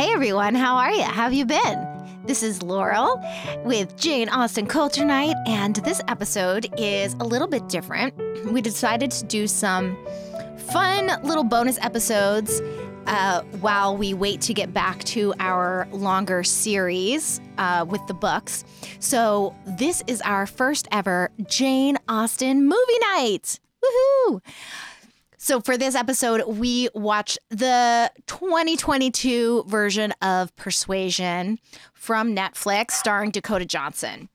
Hey everyone, how are you? How have you been? This is Laurel with Jane Austen Culture Night, and this episode is a little bit different. We decided to do some fun little bonus episodes uh, while we wait to get back to our longer series uh, with the books. So, this is our first ever Jane Austen movie night. Woohoo! So, for this episode, we watch the 2022 version of Persuasion from Netflix, starring Dakota Johnson.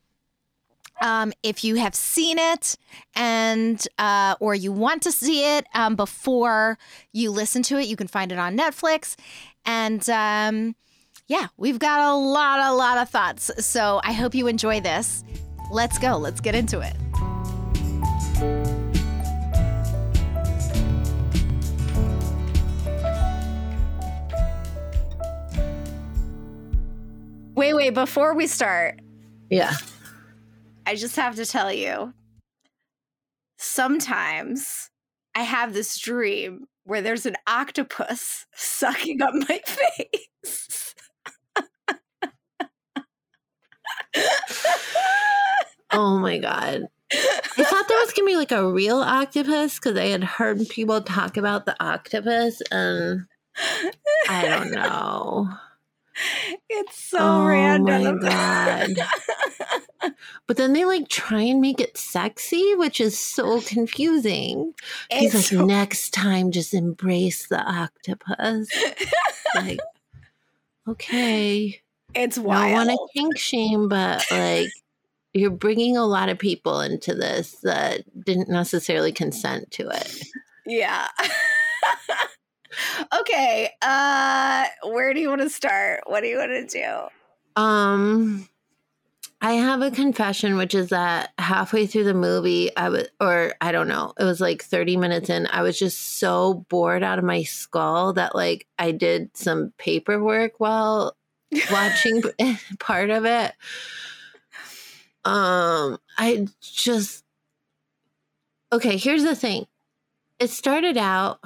Um, if you have seen it and uh, or you want to see it um, before you listen to it, you can find it on Netflix. And um, yeah, we've got a lot, a lot of thoughts. So I hope you enjoy this. Let's go. Let's get into it. Wait, wait, before we start, Yeah. I just have to tell you sometimes I have this dream where there's an octopus sucking up my face. Oh my god. I thought there was gonna be like a real octopus because I had heard people talk about the octopus, and I don't know. It's so oh random. my god! But then they like try and make it sexy, which is so confusing. He's like, so- next time, just embrace the octopus. like, okay, it's I don't want to kink shame, but like. You're bringing a lot of people into this that didn't necessarily consent to it. Yeah. Okay. Uh where do you want to start? What do you want to do? Um, I have a confession, which is that halfway through the movie, I was, or I don't know, it was like 30 minutes in, I was just so bored out of my skull that like I did some paperwork while watching part of it. Um, I just, okay, here's the thing. It started out,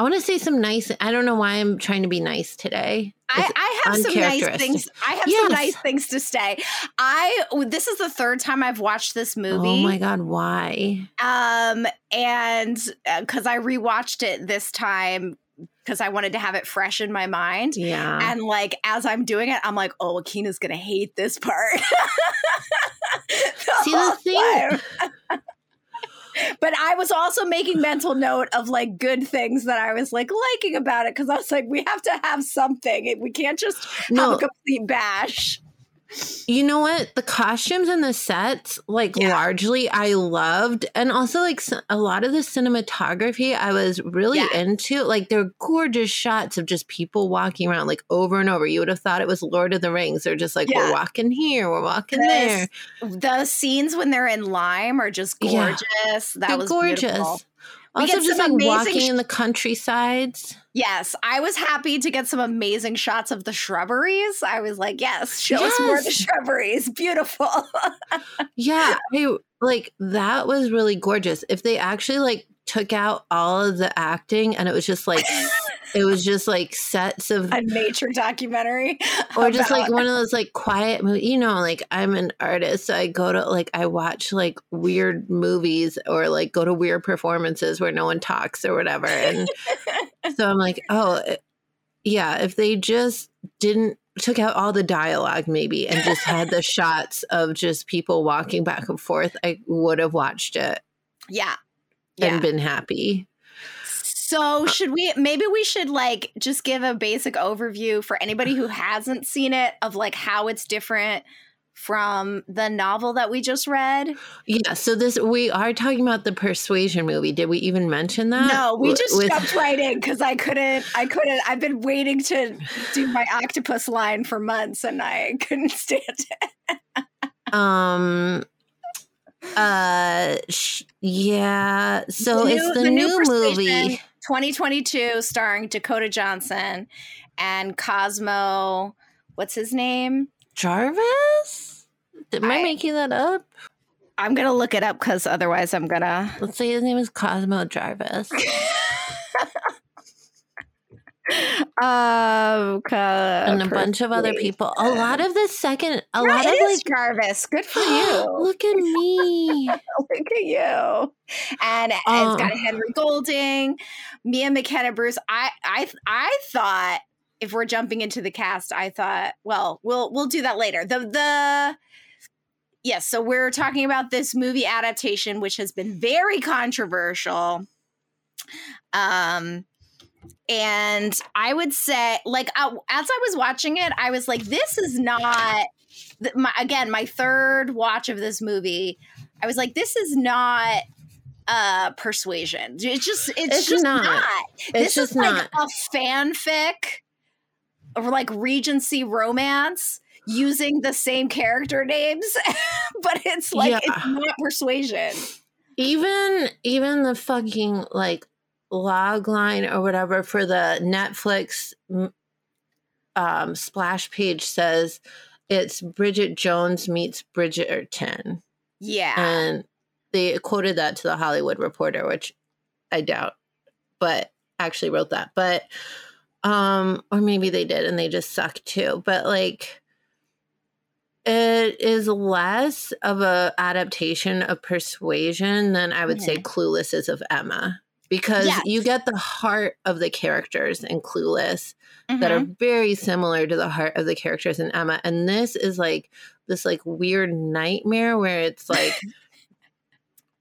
I want to say some nice, I don't know why I'm trying to be nice today. I, I have some nice things. I have Yes. some nice things to say. I this is the third time I've watched this movie. Oh my God, why? Um, and because I rewatched it this time because I wanted to have it fresh in my mind. Yeah. And like as I'm doing it, I'm like, oh, Akina's gonna hate this part. See, the thing-. but I was also making mental note of like good things that I was like liking about it because I was like, we have to have something. We can't just have a complete bash. You know what? The costumes and the sets, like Yeah. largely, I loved, and also like a lot of the cinematography, I was really Yeah. into. Like they're gorgeous shots of just people walking around, like over and over. You would have thought it was Lord of the Rings. They're just like Yeah. we're walking here, we're walking This- there. The scenes when they're in Lyme are just gorgeous. That They're was gorgeous. beautiful. We Also, just like walking sh- in the countrysides. Yes, I was happy to get some amazing shots of the shrubberies. I was like, yes, show us more of the shrubberies. Beautiful. Yeah, I like that was really gorgeous. If they actually like took out all of the acting and it was just like it was just like sets of A nature documentary. or just like one of those like quiet movies. You know, like I'm an artist, so I go to like I watch like weird movies or like go to weird performances where no one talks or whatever. And so I'm like, oh, eh, yeah. If they just didn't took out all the dialogue maybe and just had the shots of just people walking back and forth, I would have watched it Yeah. And been happy. So should we maybe we should like just give a basic overview for anybody who hasn't seen it of like how it's different from the novel that we just read? Yeah. So this we are talking about the Persuasion movie. Did we even mention that? No, we just with- jumped right in because I couldn't. I couldn't. I've been waiting to do my octopus line for months, and I couldn't stand it. Um. Uh. Sh- yeah. So The it's new- the, the new new, movie. 2022, starring Dakota Johnson and Cosmo. What's his name? Jarvis. Am I, I- making that up? I'm gonna look it up because otherwise I'm gonna. Let's say his name is Cosmo Jarvis. Um, and a bunch of other people. A lot of the second, a lot of like Jarvis. Good for you. Look at me. Look at you. And it's got Henry Golding, Mia McKenna Bruce. I I I thought if we're jumping into the cast, I thought, well, we'll we'll do that later. The the yes, so we're talking about this movie adaptation, which has been very controversial. Um, and I would say, like, uh, as I was watching it, I was like, this is not, my, again, my third watch of this movie. I was like, this is not uh persuasion. It's just it's, it's just not. not. It's this just is like not. a fanfic or like Regency romance using the same character names, but it's like Yeah. it's not persuasion. even even the fucking like log line or whatever for the Netflix um, splash page says it's Bridget Jones meets Bridgerton, Yeah. and they quoted that to the Hollywood Reporter, which I doubt, but actually wrote that, but um, or maybe they did and they just suck too, but like. It is less of a adaptation of persuasion than I would say Clueless is of Emma because Yes. you get the heart of the characters in Clueless that are Mhm. very similar to the heart of the characters in Emma. And this is like this like weird nightmare where it's like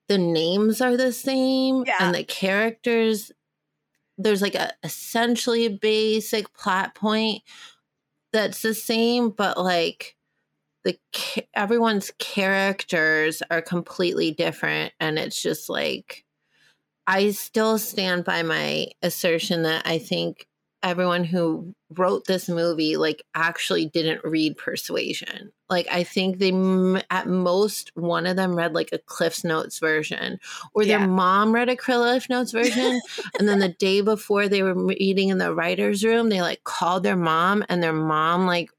the names are the same Yeah. and the characters there's like a essentially a basic plot point that's the same, but like the everyone's characters are completely different and it's just like I still stand by my assertion that I think everyone who wrote this movie like actually didn't read Persuasion. Like I think they m- at most one of them read like a Cliff's Notes version or their Yeah. mom read a Cliff Notes version and then the day before they were meeting in the writers room they like called their mom and their mom like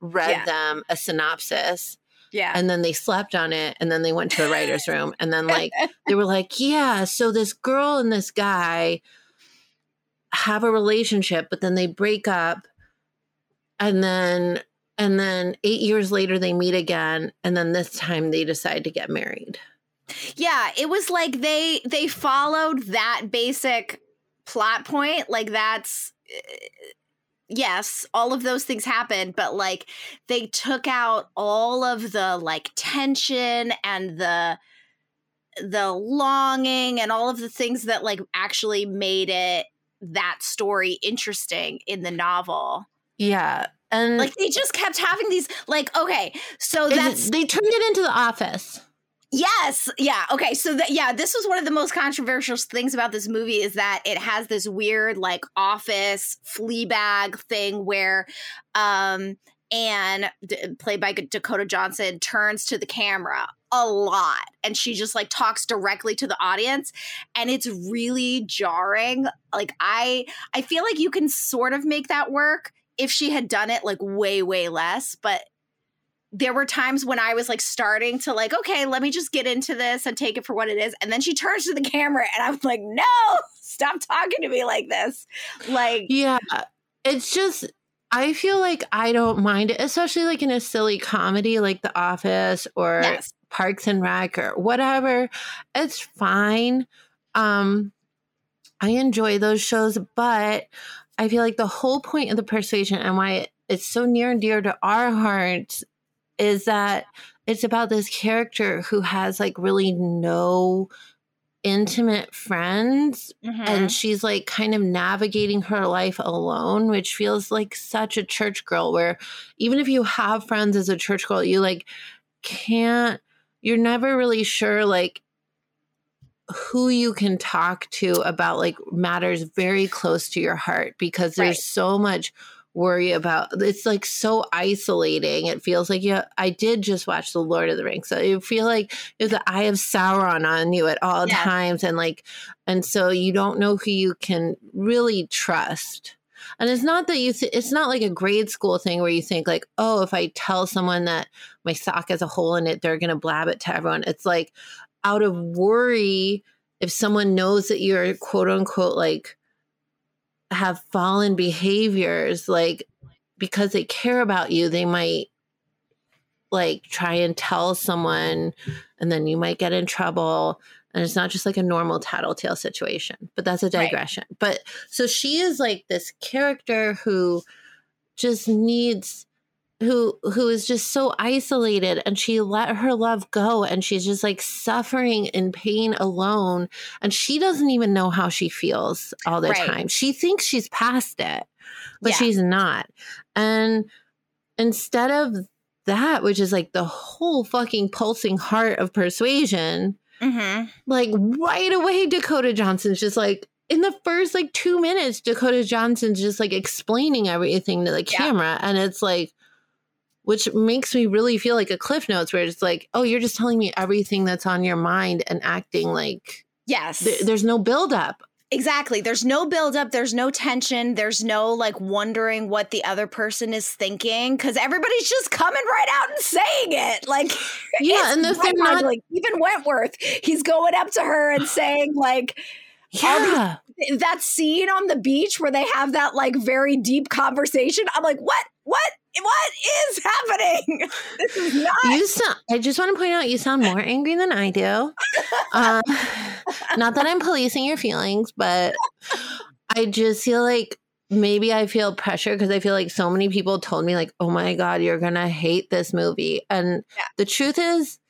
read Yeah. them a synopsis Yeah. and then they slept on it and then they went to the writers room and then like they were like yeah so this girl and this guy have a relationship but then they break up and then and then 8 years later they meet again and then this time they decide to get married Yeah, it was like they they followed that basic plot point. Like that's yes, all of those things happened, but like they took out all of the like tension and the the longing and all of the things that like actually made it that story interesting in the novel. yeah and Like they just kept having these like okay, so that's they turned it into the office Yes. Yeah. Okay. So that yeah, this was one of the most controversial things about this movie is that it has this weird like office Fleabag thing where um Anne, d- played by Dakota Johnson, turns to the camera a lot and she just like talks directly to the audience and it's really jarring. Like I I feel like you can sort of make that work if she had done it like way way less, but there were times when I was like starting to like, okay, let me just get into this and take it for what it is. And then she turns to the camera and I'm like, no, stop talking to me like this. Like, Yeah. It's just I feel like I don't mind it, especially like in a silly comedy like The Office or yes. Parks and Rec or whatever. It's fine. Um I enjoy those shows, but I feel like the whole point of the persuasion and why it's so near and dear to our hearts is that it's about this character who has like really no intimate friends Mhm. and she's like kind of navigating her life alone which feels like such a church girl where even if you have friends as a church girl you like can't you're never really sure like who you can talk to about like matters very close to your heart because there's Right. so much worry about it's like so isolating. It feels like yeah i did just watch the lord of the rings so you feel like have the eye of sauron on you at all Yes. times and like and so you don't know who you can really trust. And it's not that you th- it's not like a grade school thing where you think like oh if i tell someone that my sock has a hole in it they're going to blab it to everyone. It's like out of worry if someone knows that you're quote unquote like have fallen behaviors like because they care about you they might like try and tell someone and then you might get in trouble and it's not just like a normal tattletale situation but that's a digression right. but so she is like this character who just needs who who is just so isolated and she let her love go and she's just like suffering in pain alone and she doesn't even know how she feels all the right. time she thinks she's past it but yeah. she's not and instead of that which is like the whole fucking pulsing heart of persuasion mm-hmm. like right away dakota johnson's just like in the first like two minutes dakota johnson's just like explaining everything to the yeah. camera and it's like which makes me really feel like a cliff notes where it's like oh you're just telling me everything that's on your mind and acting like yes th- there's no buildup Exactly. There's no buildup. There's no tension. There's no like wondering what the other person is thinking because everybody's just coming right out and saying it. Like, yeah, and the thing not like even Wentworth, he's going up to her and saying like, yeah, these, that scene on the beach where they have that like very deep conversation. I'm like, what? What what is happening? This is not. You sound, I just want to point out you sound more angry than I do. Uh, not that I'm policing your feelings, but I just feel like maybe I feel pressure because I feel like so many people told me, like, oh my God, you're going to hate this movie. And yeah. the truth is,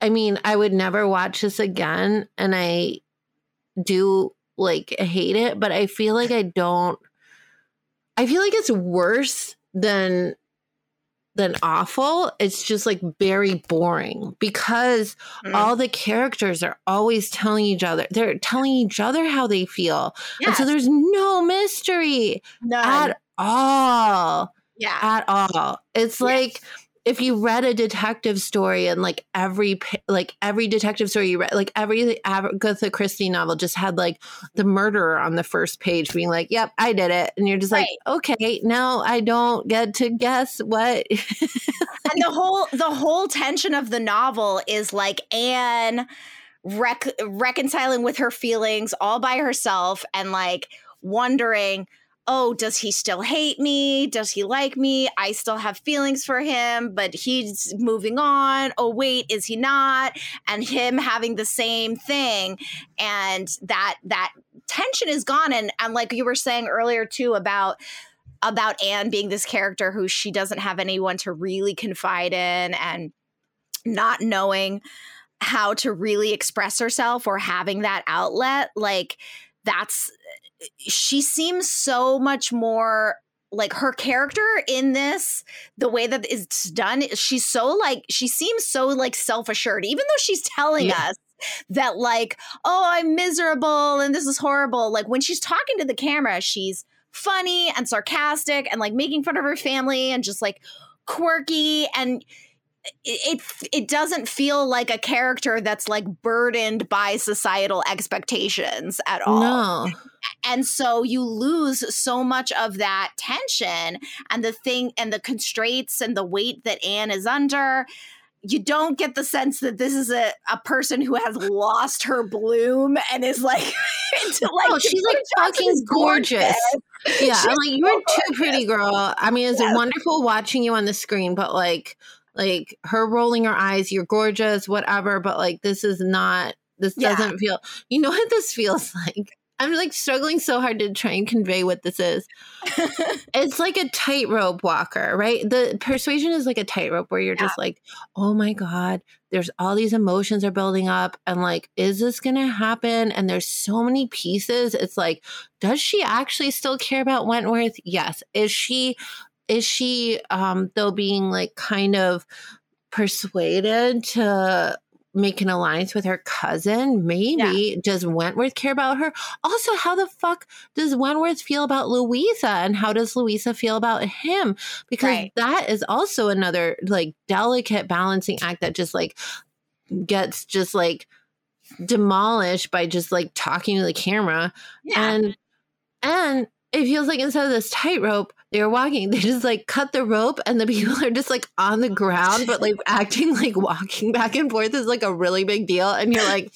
I mean, I would never watch this again. And I do like hate it, but I feel like I don't. I feel like it's worse than than awful. It's just like very boring because mm. all the characters are always telling each other, they're telling each other how they feel. Yes. And so there's no mystery None. at all. Yeah. At all. It's yes. like if you read a detective story and like every like every detective story you read like every agatha christie novel just had like the murderer on the first page being like yep i did it and you're just right. like okay now i don't get to guess what and the whole the whole tension of the novel is like anne rec- reconciling with her feelings all by herself and like wondering oh, does he still hate me? Does he like me? I still have feelings for him, but he's moving on. Oh, wait, is he not? And him having the same thing. And that that tension is gone. And, and like you were saying earlier too about about Anne being this character who she doesn't have anyone to really confide in and not knowing how to really express herself or having that outlet like that's she seems so much more like her character in this the way that it's done she's so like she seems so like self-assured even though she's telling yeah. us that like oh i'm miserable and this is horrible like when she's talking to the camera she's funny and sarcastic and like making fun of her family and just like quirky and it, it doesn't feel like a character that's like burdened by societal expectations at all. No. And so you lose so much of that tension and the thing and the constraints and the weight that Anne is under. You don't get the sense that this is a, a person who has lost her bloom and is like, into, like oh, she's like fucking gorgeous. gorgeous. Yeah, I'm like, you're too pretty, girl. I mean, it's wonderful watching you on the screen, but like, like her rolling her eyes, you're gorgeous, whatever, but like this is not this yeah. doesn't feel you know what this feels like? I'm like struggling so hard to try and convey what this is. it's like a tightrope walker, right? The persuasion is like a tightrope where you're yeah. just like, oh my God, there's all these emotions are building up. And like, is this going to happen? And there's so many pieces. It's like, does she actually still care about Wentworth? Yes. Is she is she um though being like kind of persuaded to make an alliance with her cousin maybe yeah. does wentworth care about her also how the fuck does wentworth feel about louisa and how does louisa feel about him because right. that is also another like delicate balancing act that just like gets just like demolished by just like talking to the camera yeah. and and it feels like instead of this tightrope they were walking. They just like cut the rope, and the people are just like on the ground, but like acting like walking back and forth is like a really big deal. And you're like,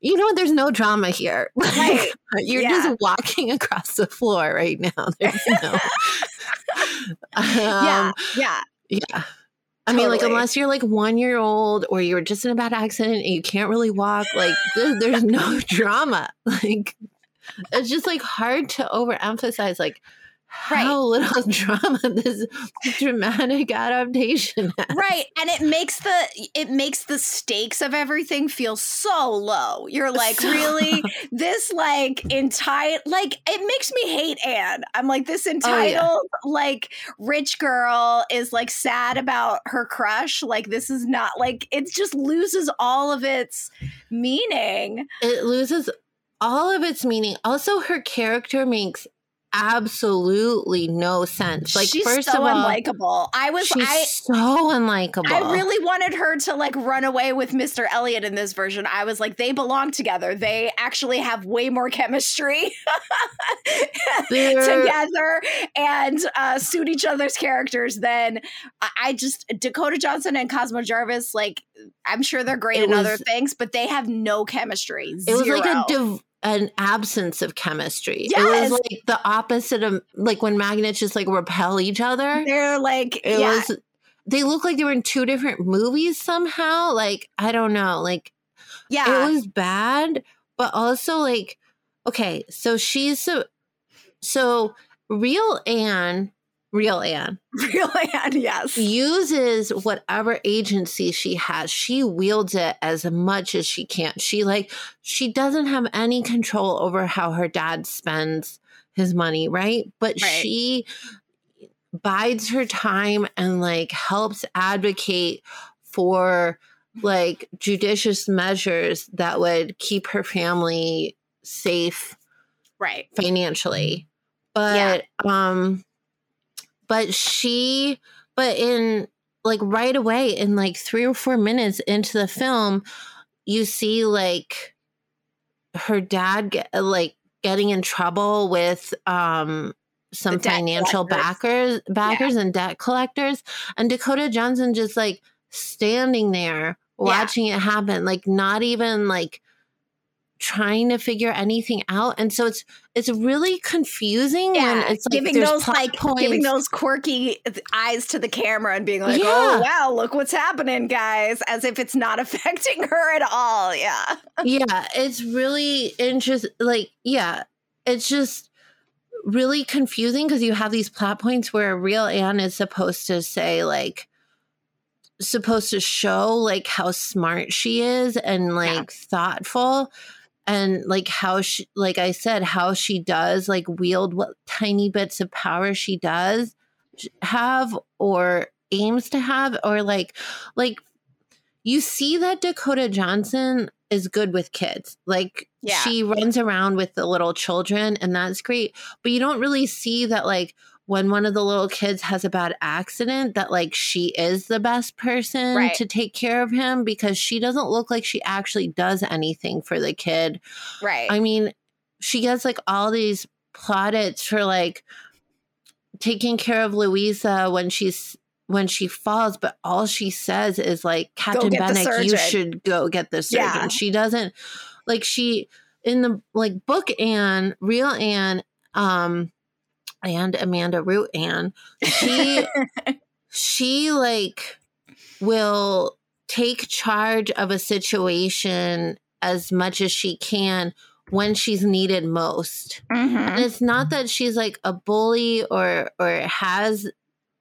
you know, there's no drama here. Like, you're Yeah. just walking across the floor right now. There's no. yeah, Um, yeah. yeah. I mean, like, unless you're like one year old or you're just in a bad accident and you can't really walk, like, there, there's no drama. Like, it's just like hard to overemphasize, like, how little drama this dramatic adaptation has. right and it makes the it makes the stakes of everything feel so low. You're like So- really this like entire like it makes me hate anne. I'm like this Oh, entitled like rich girl is like sad about her crush. Like this is not like it just loses all of its meaning. It loses all of its meaning. Also, her character makes absolutely no sense. Like, she's first so of all, unlikable i was she's i so unlikable. I really wanted her to like run away with Mr. Elliot in this version. I was like, they belong together. They actually have way more chemistry together and uh, suit each other's characters than I- just Dakota Johnson and Cosmo Jarvis. Like, I'm sure they're great It in other things, but they have no chemistry. It was like a Zero. div- an absence of chemistry. Yes. It was like the opposite of like when magnets just like repel each other. They're like, It yeah, was they look like they were in two different movies somehow. Like I don't know. Like yeah. it was bad, but also like okay, so she's so so real Anne, real Anne Real Anne, yes, uses whatever agency she has. She wields it as much as she can. She like she doesn't have any control over how her dad spends his money, right? But Right. she bides her time and like helps advocate for like judicious measures that would keep her family safe right. financially but um but she but in like right away in like 3 or 4 minutes into the film you see like her dad get, like getting in trouble with um some financial collectors. backers backers and debt collectors and Dakota Johnson just like standing there watching it happen like not even like trying to figure anything out and so it's it's really confusing when Yeah, it's like giving those like points. giving those quirky eyes to the camera and being like, oh, Yeah. "Oh wow, look what's happening, guys!" As if it's not affecting her at all. Yeah, yeah it's really interesting like yeah it's just really confusing because you have these plot points where a real anne is supposed to say like supposed to show like how smart she is and like thoughtful and like how she like i said how she does like wield what tiny bits of power she does have or aims to have or like like you see that dakota johnson is good with kids like Yeah. she runs around with the little children and that's great but you don't really see that like when one of the little kids has a bad accident that like she is the best person Right. to take care of him because she doesn't look like she actually does anything for the kid right. I mean, she gets like all these plaudits for like taking care of Louisa when she's when she falls, but all she says is like, Captain Benwick, you should go get the surgeon. Yeah. She doesn't like she in the like book Anne, real Anne, um, and Amanda Root Anne, she she like will take charge of a situation as much as she can when she's needed most. Mhm. And it's not that she's like a bully or or has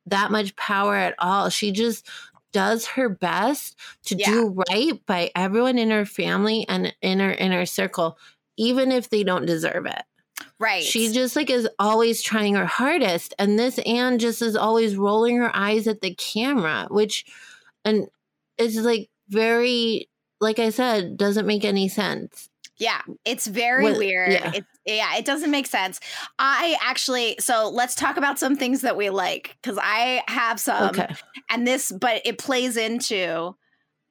that much power at all. She just does her best to Yeah. do right by everyone in her family and in her inner circle, even if they don't deserve it. Right. She just like is always trying her hardest. And this Anne just is always rolling her eyes at the camera, which and it's like very like I said, doesn't make any sense. Yeah, it's very weird. yeah. It, yeah, it doesn't make sense. I actually, so let's talk about some things that we like because I have some, okay. and this, but it plays into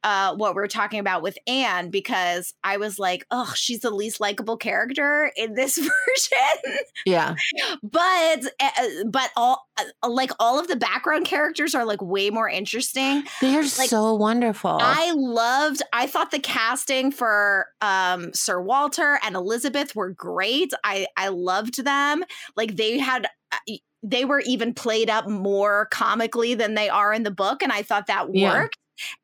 uh, what we are talking about with Anne because I was like, oh, she's the least likable character in this version. Yeah. but uh, but all uh, like all of the background characters are like way more interesting. They're Like, so wonderful. I loved I thought the casting for um Sir Walter and Elizabeth were great. I I loved them. Like they had uh, they were even played up more comically than they are in the book and I thought that Yeah.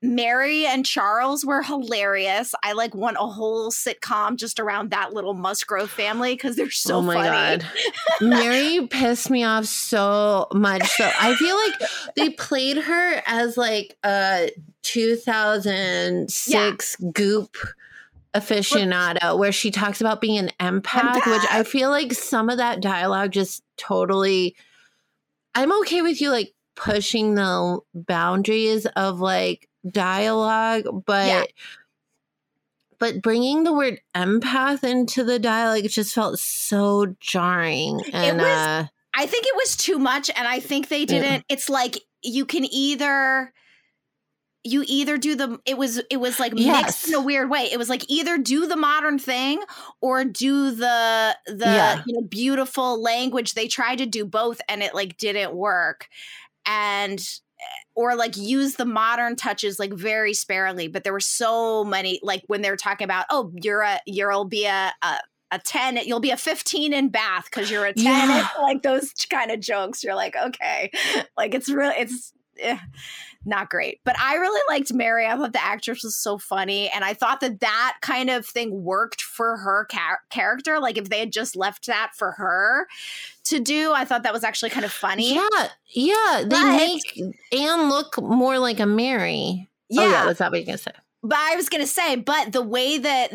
Mary and Charles were hilarious. I like want a whole sitcom just around that little Musgrove family because they're so oh my funny. god. Mary pissed me off so much. So I feel like they played her as like a 2006 goop aficionado where she talks about being an empath, which I feel like some of that dialogue just totally I'm okay with you like pushing the boundaries of like dialogue, but Yeah. but bringing the word empath into the dialogue it just felt so jarring and was- uh I think it was too much, and I think they didn't. It's like you can either you either do the it was it was like mixed Yes. in a weird way. It was like either do the modern thing or do the the Yeah. you know beautiful language. They tried to do both, and it like didn't work. And or like use the modern touches like very sparingly but there were so many like when they were talking about oh you're a you'll be a, a a 10 you'll be a 15 in bath because you're a 10 Yeah. like those kind of jokes you're like okay like it's really it's eh, not great. But i really liked mary. I thought the actress was so funny and i thought that that kind of thing worked for her char- character. Like if they had just left that for her to do i thought that was actually kind of funny. Yeah yeah they But- make anne look more like a mary. Oh yeah what's that what you gonna say But I was going to say, but the way that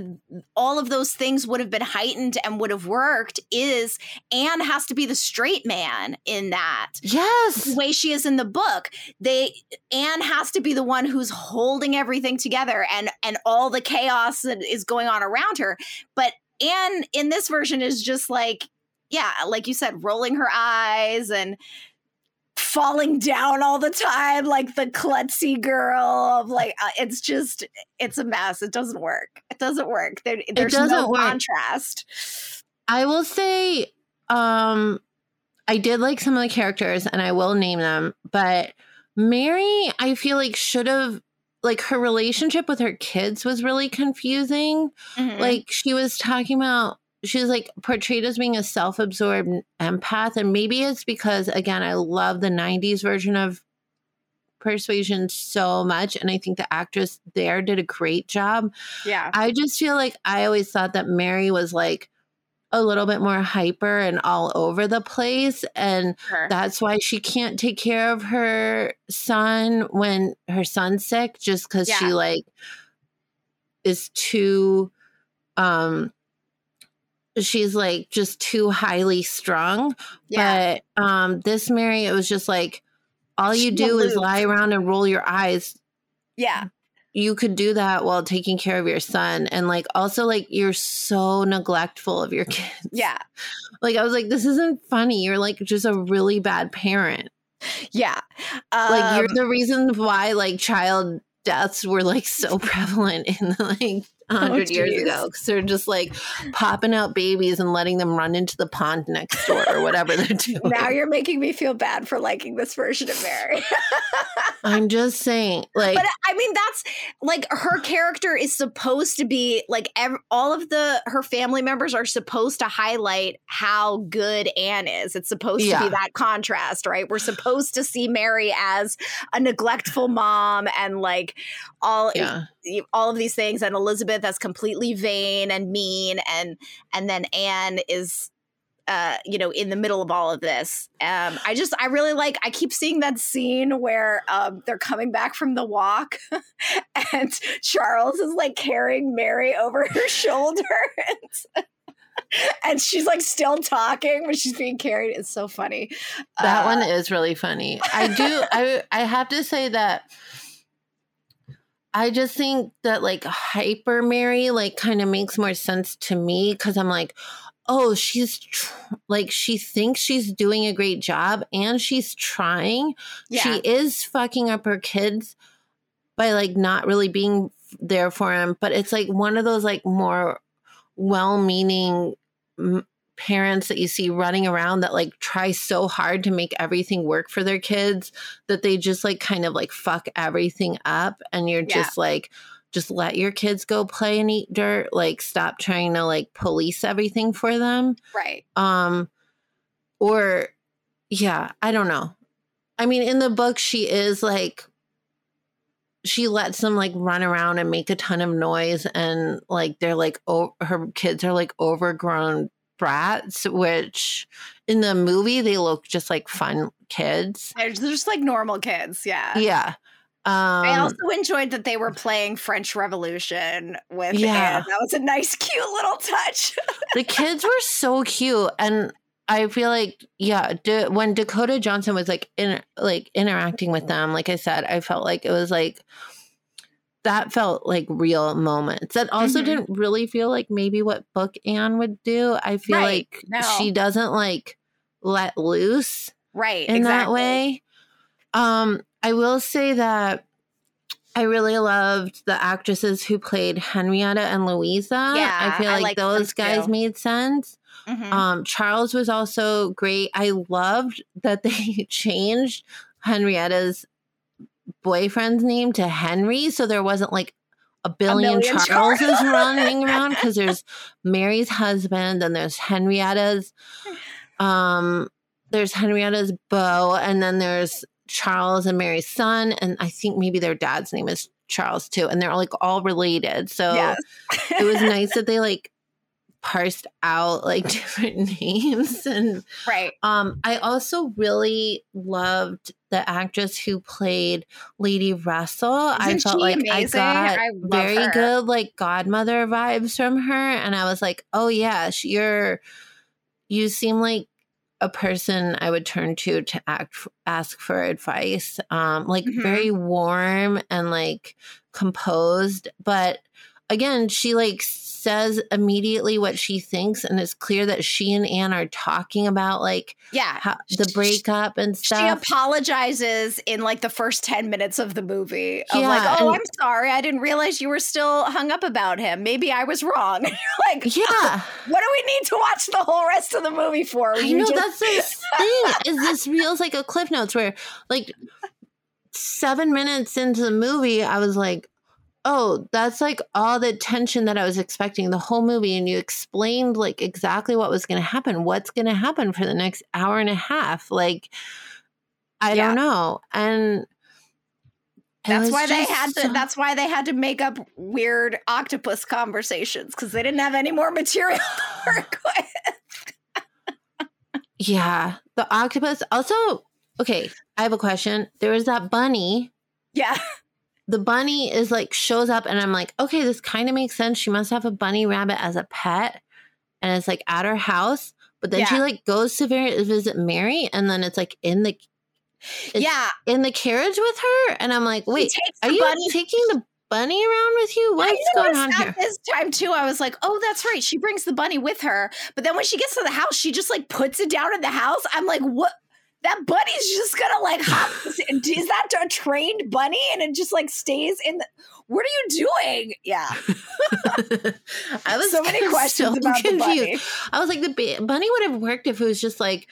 all of those things would have been heightened and would have worked is Anne has to be the straight man in that. Yes. The way she is in the book, they Anne has to be the one who's holding everything together and and all the chaos that is going on around her. But Anne in this version is just like, yeah, like you said, rolling her eyes and falling down all the time like the klutzy girl of like uh, it's just it's a mess. It doesn't work. It doesn't work. There, there's no doesn't work. contrast. I will say um i did like some of the characters and i will name them but mary i feel like should have like her relationship with her kids was really confusing. Mhm. like she was talking about she was like portrayed as being a self-absorbed empath and maybe it's because again i love the 90s version of persuasion so much and i think the actress there did a great job. Yeah. I just feel like i always thought that mary was like a little bit more hyper and all over the place and sure. that's why she can't take care of her son when her son's sick just because she like is too um she's like just too highly strung yeah. but um this mary it was just like all you She's do is lie around and roll your eyes. Yeah. You could do that while taking care of your son and like also like you're so neglectful of your kids. Yeah. Like i was like this isn't funny. You're like just a really bad parent. Yeah. Like you're Um, the reason why like child deaths were like so prevalent in the like a oh, hundred years ago because they're just like popping out babies and letting them run into the pond next door or whatever they're doing. now you're making me feel bad for liking this version of mary I'm just saying, like, but I mean, that's like her character is supposed to be like ev- all of the her family members are supposed to highlight how good Anne is. It's supposed to be that contrast, right? We're supposed to see Mary as a neglectful mom and like all yeah, all of these things, and Elizabeth as completely vain and mean, and and then Anne is uh you know in the middle of all of this um i just i really like i keep seeing that scene where um they're coming back from the walk and charles is like carrying mary over her shoulder and, and she's like still talking when she's being carried it's so funny that Uh, one is really funny. I do. I I have to say that. I just think that like hyper Mary like kind of makes more sense to me because I'm like, oh, she's tr- like she thinks she's doing a great job and she's trying. yeah She is fucking up her kids, by like not really being there for him. But it's like one of those like more well meaning m- parents that you see running around that like try so hard to make everything work for their kids that they just like kind of like fuck everything up and you're Yeah. just like just let your kids go play and eat dirt like stop trying to like police everything for them Right. um or yeah i don't know i mean in the book she is like she lets them like run around and make a ton of noise and like they're like oh her kids are like overgrown brats which in the movie they look just like fun kids They're just like normal kids. Yeah. yeah um I also enjoyed that they were playing French Revolution with Yeah. Anne. That was a nice, cute little touch. the kids were so cute and i feel like yeah Da- when dakota johnson was like in like interacting with them like i said i felt like it was like that felt like real moments that also Mhm. didn't really feel like maybe what book anne would do i feel Right. like No. she doesn't like let loose right. in that way. Um, I will say that I really loved the actresses who played Henrietta and Louisa. Yeah, I feel I like liked those guys too. made sense. Mhm. Um, Charles was also great. I loved that they changed Henrietta's boyfriend's name to Henry, so there wasn't like a billion, million Charleses Charles. running around because there's Mary's husband and there's Henrietta's um there's Henrietta's beau and then there's Charles and Mary's son and I think maybe their dad's name is Charles too and they're like all related. So Yes. it was nice that they like parsed out like different names and right. um I also really loved the actress who played Lady Russell. I Isn't felt she like amazing? I got I very her. good like godmother vibes from her and I was like, "Oh yeah, sh- you're you seem like a person I would turn to to act ask for advice. Um like Mhm. very warm and like composed, but again, she like says immediately what she thinks and it's clear that she and Anne are talking about like Yeah. how, the breakup and stuff. She apologizes in like the first 10 minutes of the movie. Of Yeah, like, oh, and- I'm sorry. I didn't realize you were still hung up about him. Maybe I was wrong. Like, yeah. what do we need to watch the whole rest of the movie for? I You know just- that's the thing. Is this feels like a cliff notes where like seven minutes into the movie, I was like, oh, that's like all the tension that I was expecting the whole movie, and you explained like exactly what was going to happen, what's going to happen for the next hour and a half. Like, I Yeah. don't know, and That's why they had to. so- That's why they had to make up weird octopus conversations because they didn't have any more material to work with. yeah, the octopus. Also, okay, I have a question. There was that bunny Yeah, the bunny is like shows up and I'm like, okay, this kind of makes sense. She must have a bunny rabbit as a pet and it's like at her house. But then she like goes to visit Mary and then it's like in the yeah. in the carriage with her. And I'm like, wait, are you bunny. taking the bunny around with you? What's going on here? This time too, I was like, "Oh, that's right. She brings the bunny with her." But then when she gets to the house, she just like puts it down in the house. I'm like, "What? That bunny's just gonna like hop? is that a trained bunny?" And it just like stays in the. What are you doing? Yeah, I was so many so questions about the bunny. I was like, the bunny would have worked if it was just like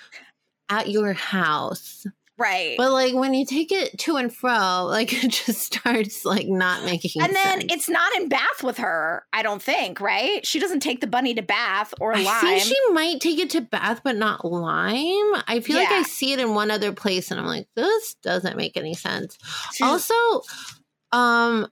at your house. Right. But like when you take it to and fro, like it just starts like not making sense. and then sense. it's not in Bath with her, I don't think, right? She doesn't take the bunny to Bath or I think she might take it to Bath, but not Lyme. I feel like I see it in one other place, and I'm like, this doesn't make any sense. She's- Also, um,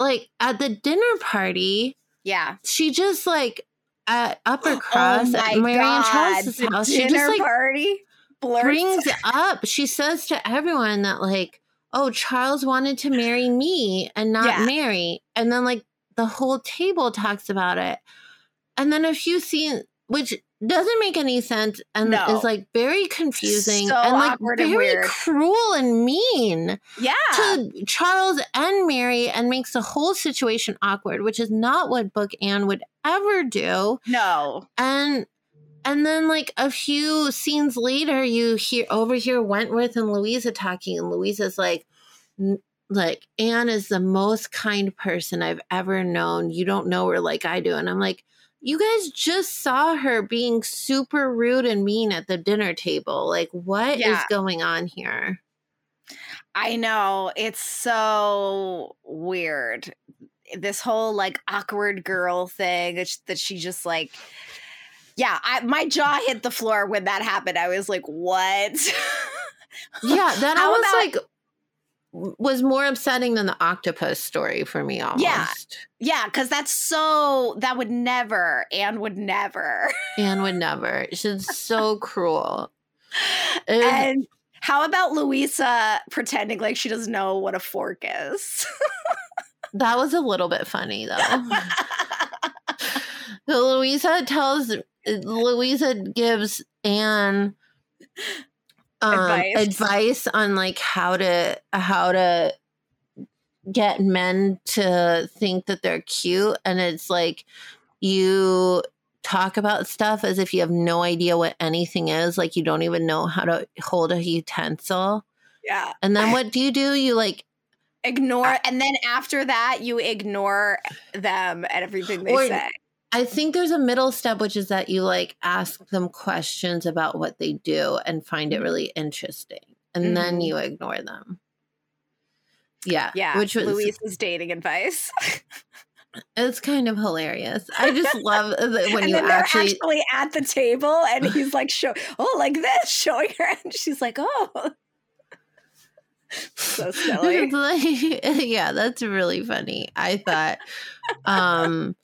like at the dinner party, yeah. she just like at Upper Cross oh at Mary and God, Charles's the house, she dinner just like party blurts. brings up. She says to everyone that like, oh, Charles wanted to marry me and not Yeah. Mary, and then like the whole table talks about it, and then a few scenes which doesn't make any sense and No. is like very confusing So and like awkward and very cruel and mean yeah. to Charles and Mary and makes the whole situation awkward, which is not what Book Anne would ever do no. and and then like a few scenes later you hear overhear wentworth and louisa talking and louisa's like like Anne is the most kind person I've ever known. You don't know her like I do. And I'm like, you guys just saw her being super rude and mean at the dinner table. Like, what yeah. is going on here? I know. It's so weird. This whole like awkward girl thing that she just like yeah, I, my jaw hit the floor when that happened. I was like, "What?" yeah, that I was like was more upsetting than the octopus story for me almost. Yeah. Yeah, because that's so that would never, Anne would never. Anne would never. She's so cruel. And, and how about Louisa pretending like she doesn't know what a fork is? that was a little bit funny though. Louisa tells Louisa gives Anne um, advice. advice on like how to how to get men to think that they're cute. And it's like you talk about stuff as if you have no idea what anything is. Like you don't even know how to hold a utensil. Yeah. And then what do you do? You like ignore and then after that you ignore them and everything they or, say I think there's a middle step, which is that you like ask them questions about what they do and find it mm-hmm. really interesting. And mm-hmm. then you ignore them. Yeah. Yeah. Which was Louise's dating advice. it's kind of hilarious. I just love when you actually... actually at the table and he's like, show, oh, like this, showing her. And she's like, oh. so silly. Like, yeah, that's really funny. I thought. Um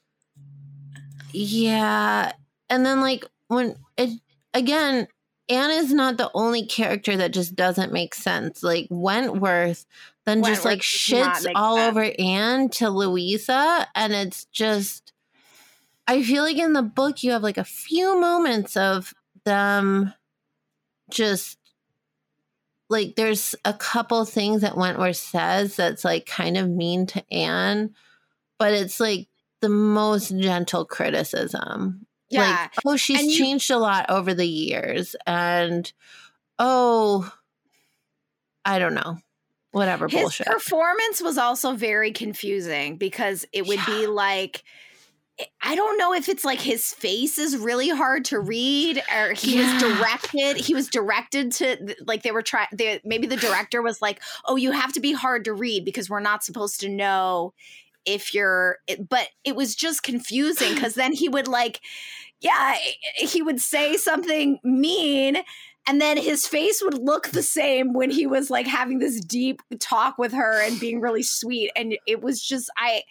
yeah. And then like when it again, Anne is not the only character that just doesn't make sense. Like Wentworth then Wentworth just like shits all sense. over Anne to Louisa and it's just I feel like in the book you have like a few moments of them just like there's a couple things that Wentworth says that's like kind of mean to Anne, but it's like the most gentle criticism. Yeah. Like, oh, she's you, changed a lot over the years. And oh, I don't know. Whatever his bullshit. performance was also very confusing because it would yeah. be like I don't know if it's like his face is really hard to read or he yeah. was directed he was directed to like they were trying maybe the director was like oh you have to be hard to read because we're not supposed to know if you're but it was just confusing because then he would like yeah he would say something mean and then his face would look the same when he was like having this deep talk with her and being really sweet and it was just i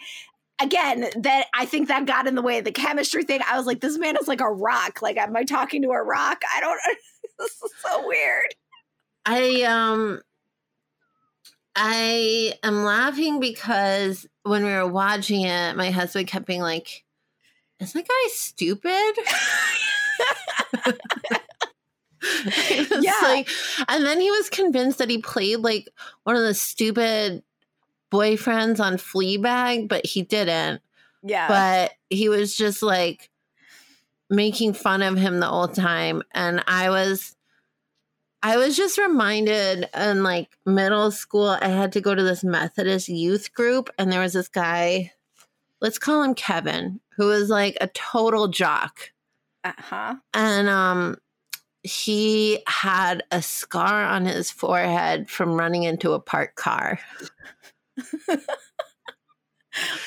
again that i think that got in the way of the chemistry thing. I was like this man is like a rock. Like am i talking to a rock? I don't this is so weird. I um I am laughing because when we were watching it, my husband kept being like, Is that guy stupid? yeah. Like, and then he was convinced that he played like one of the stupid boyfriends on Fleabag, but he didn't. Yeah. But he was just like making fun of him the whole time. And I was I was just reminded in like middle school, I had to go to this Methodist youth group, and there was this guy, let's call him Kevin, who was like a total jock. Uh huh. And um, he had a scar on his forehead from running into a parked car.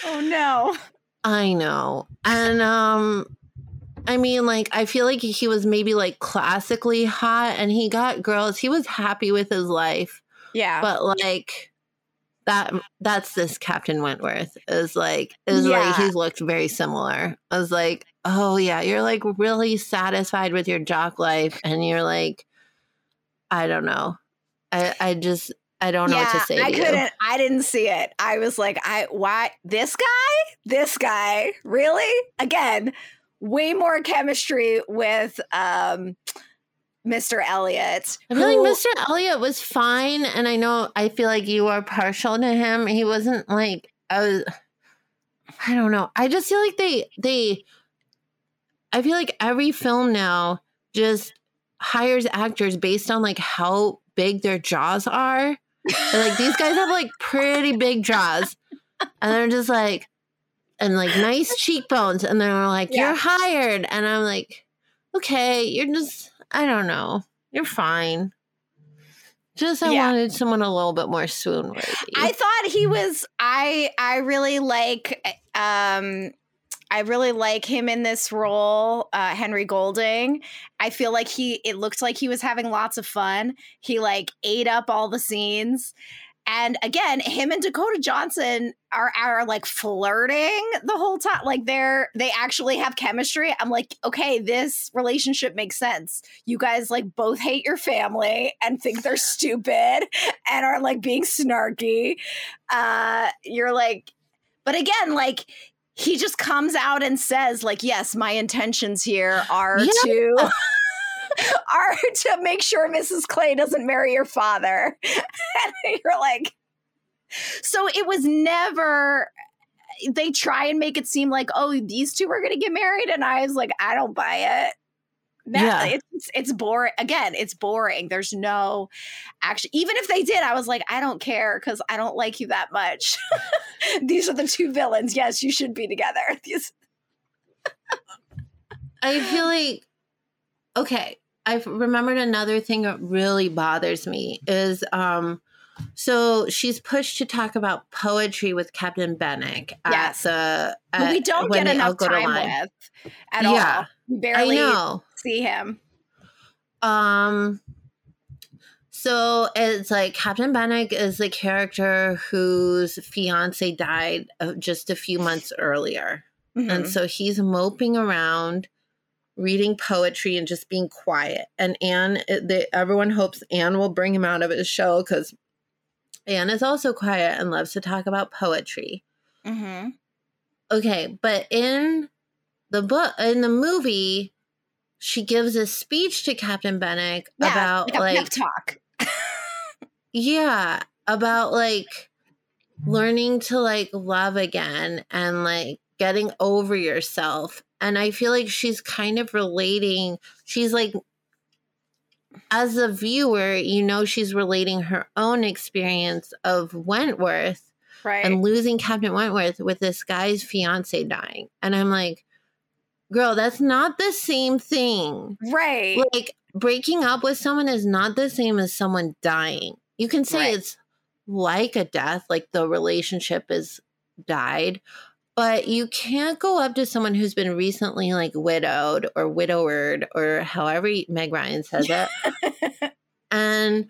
oh no. I know. And um I mean, like, I feel like he was maybe like classically hot and he got girls. He was happy with his life. Yeah. But like, that that's this Captain Wentworth is like is yeah. like he looks very similar. I was like, oh yeah, you're like really satisfied with your jock life, and you're like, I don't know, I I just I don't know yeah, what to say. I to couldn't. You. I didn't see it. I was like, I why this guy? This guy really? Again, way more chemistry with um Mr. Elliot. I feel who, like Mr. Elliot was fine, and I know I feel like you are partial to him. He wasn't like I was. I don't know. I just feel like they they. I feel like every film now just hires actors based on like how big their jaws are. Like these guys have like pretty big jaws, and they're just like, and like nice cheekbones, and they're like, Yeah. "You're hired," and I'm like, "Okay, you're just, I don't know, you're fine." Just I Yeah. wanted someone a little bit more swoon worthy. I thought he was I I really like um I really like him in this role, uh, Henry Golding. I feel like he it looked like he was having lots of fun. He like ate up all the scenes. And again, him and Dakota Johnson are are like flirting the whole time. Like they're they actually have chemistry. I'm like, okay, this relationship makes sense. You guys like both hate your family and think they're stupid and are like being snarky. Uh you're like but again, like he just comes out and says like, "Yes, my intentions here are Yeah. to are to make sure Mrs. Clay doesn't marry your father." and you're like so it was never they try and make it seem like oh these two are going to get married and i was like i don't buy it no, Yeah. it's it's boring again it's boring there's no actually even if they did i was like i don't care because i don't like you that much these are the two villains yes you should be together These- I feel like okay. I've remembered another thing that really bothers me is um so she's pushed to talk about poetry with Captain Benwick at Yes. the at- we don't get enough time with at Yeah. all we I barely know. see him Um so it's like Captain Benwick is the character whose fiance died uh, just a few months earlier. And Mhm. so he's moping around, reading poetry and just being quiet. And Anne, they, everyone hopes Anne will bring him out of his shell because Anne is also quiet and loves to talk about poetry. Mhm. Okay, but in the book, in the movie, she gives a speech to Captain Benwick Yeah, about like like talk yeah, about like learning to like love again and like getting over yourself. And I feel like she's kind of relating, she's like, as a viewer, you know, she's relating her own experience of Wentworth right and losing Captain Wentworth with this guy's fiance dying. And I'm like, girl, that's not the same thing right like breaking up with someone is not the same as someone dying. You can say Right. it's like a death, like the relationship is died, but you can't go up to someone who's been recently like widowed or widowered or however Meg Ryan says it. and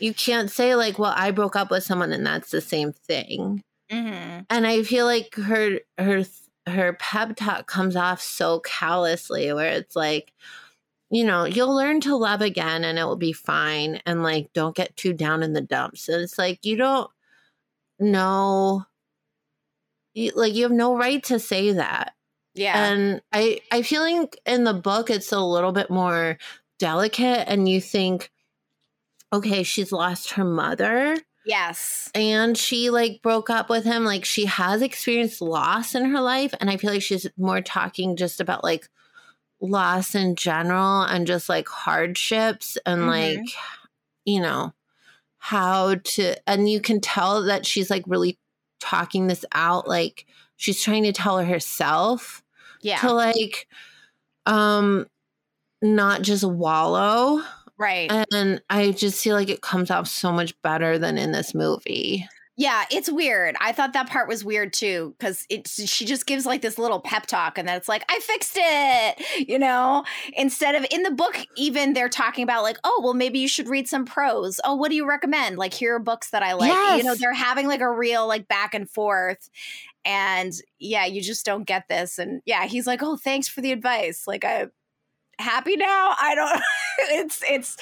you can't say like, well, I broke up with someone and that's the same thing hmm and I feel like her her her pep talk comes off so callously, where it's like, you know, you'll learn to love again, and it will be fine, and like, don't get too down in the dumps. And it's like you don't know, you, like you have no right to say that. yeah And I I feel like in the book it's a little bit more delicate, and you think, okay, she's lost her mother yes and she like broke up with him like she has experienced loss in her life and i feel like she's more talking just about like loss in general and just like hardships and Mhm. like you know how to and you can tell that she's like really talking this out like she's trying to tell her herself yeah. to like um not just wallow. Right. And i just feel like it comes off so much better than in this movie Yeah, it's weird. I thought that part was weird too because it's she just gives like this little pep talk and then it's like I fixed it, you know. Instead of in the book, even they're talking about like, oh, well, maybe you should read some prose. Oh, what do you recommend? Like, here are books that I like. You know, they're having like a real like back and forth, and yeah, you just don't get this. And yeah, he's like, oh, thanks for the advice. Like, I happy now. I don't. it's it's.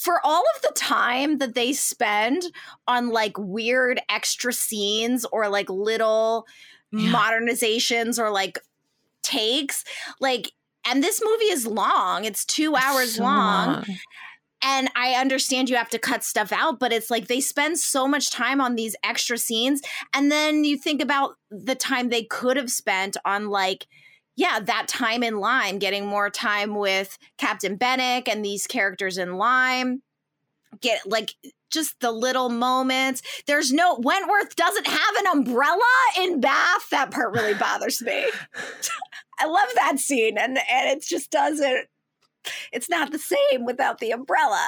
For all of the time that they spend on like weird extra scenes or like little Yeah. modernizations or like takes like and this movie is long it's two hours So long, and i understand you have to cut stuff out but it's like they spend so much time on these extra scenes and then you think about the time they could have spent on like yeah that time in Lyme getting more time with captain Benwick and these characters in Lyme get like just the little moments. There's no Wentworth doesn't have an umbrella in Bath. That part really bothers me. I love that scene, and and it just doesn't. It's not the same without the umbrella.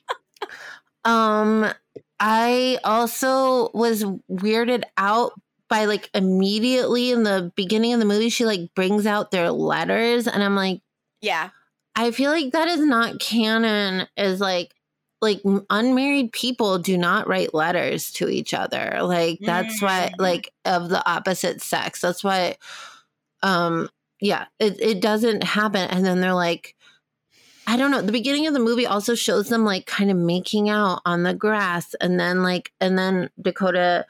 um, I also was weirded out by like immediately in the beginning of the movie, she like brings out their letters, and I'm like, yeah, I feel like that is not canon. Is like like unmarried people do not write letters to each other like that's mm. why like of the opposite sex that's why um yeah it, it doesn't happen and then they're like i don't know the beginning of the movie also shows them like kind of making out on the grass and then like and then dakota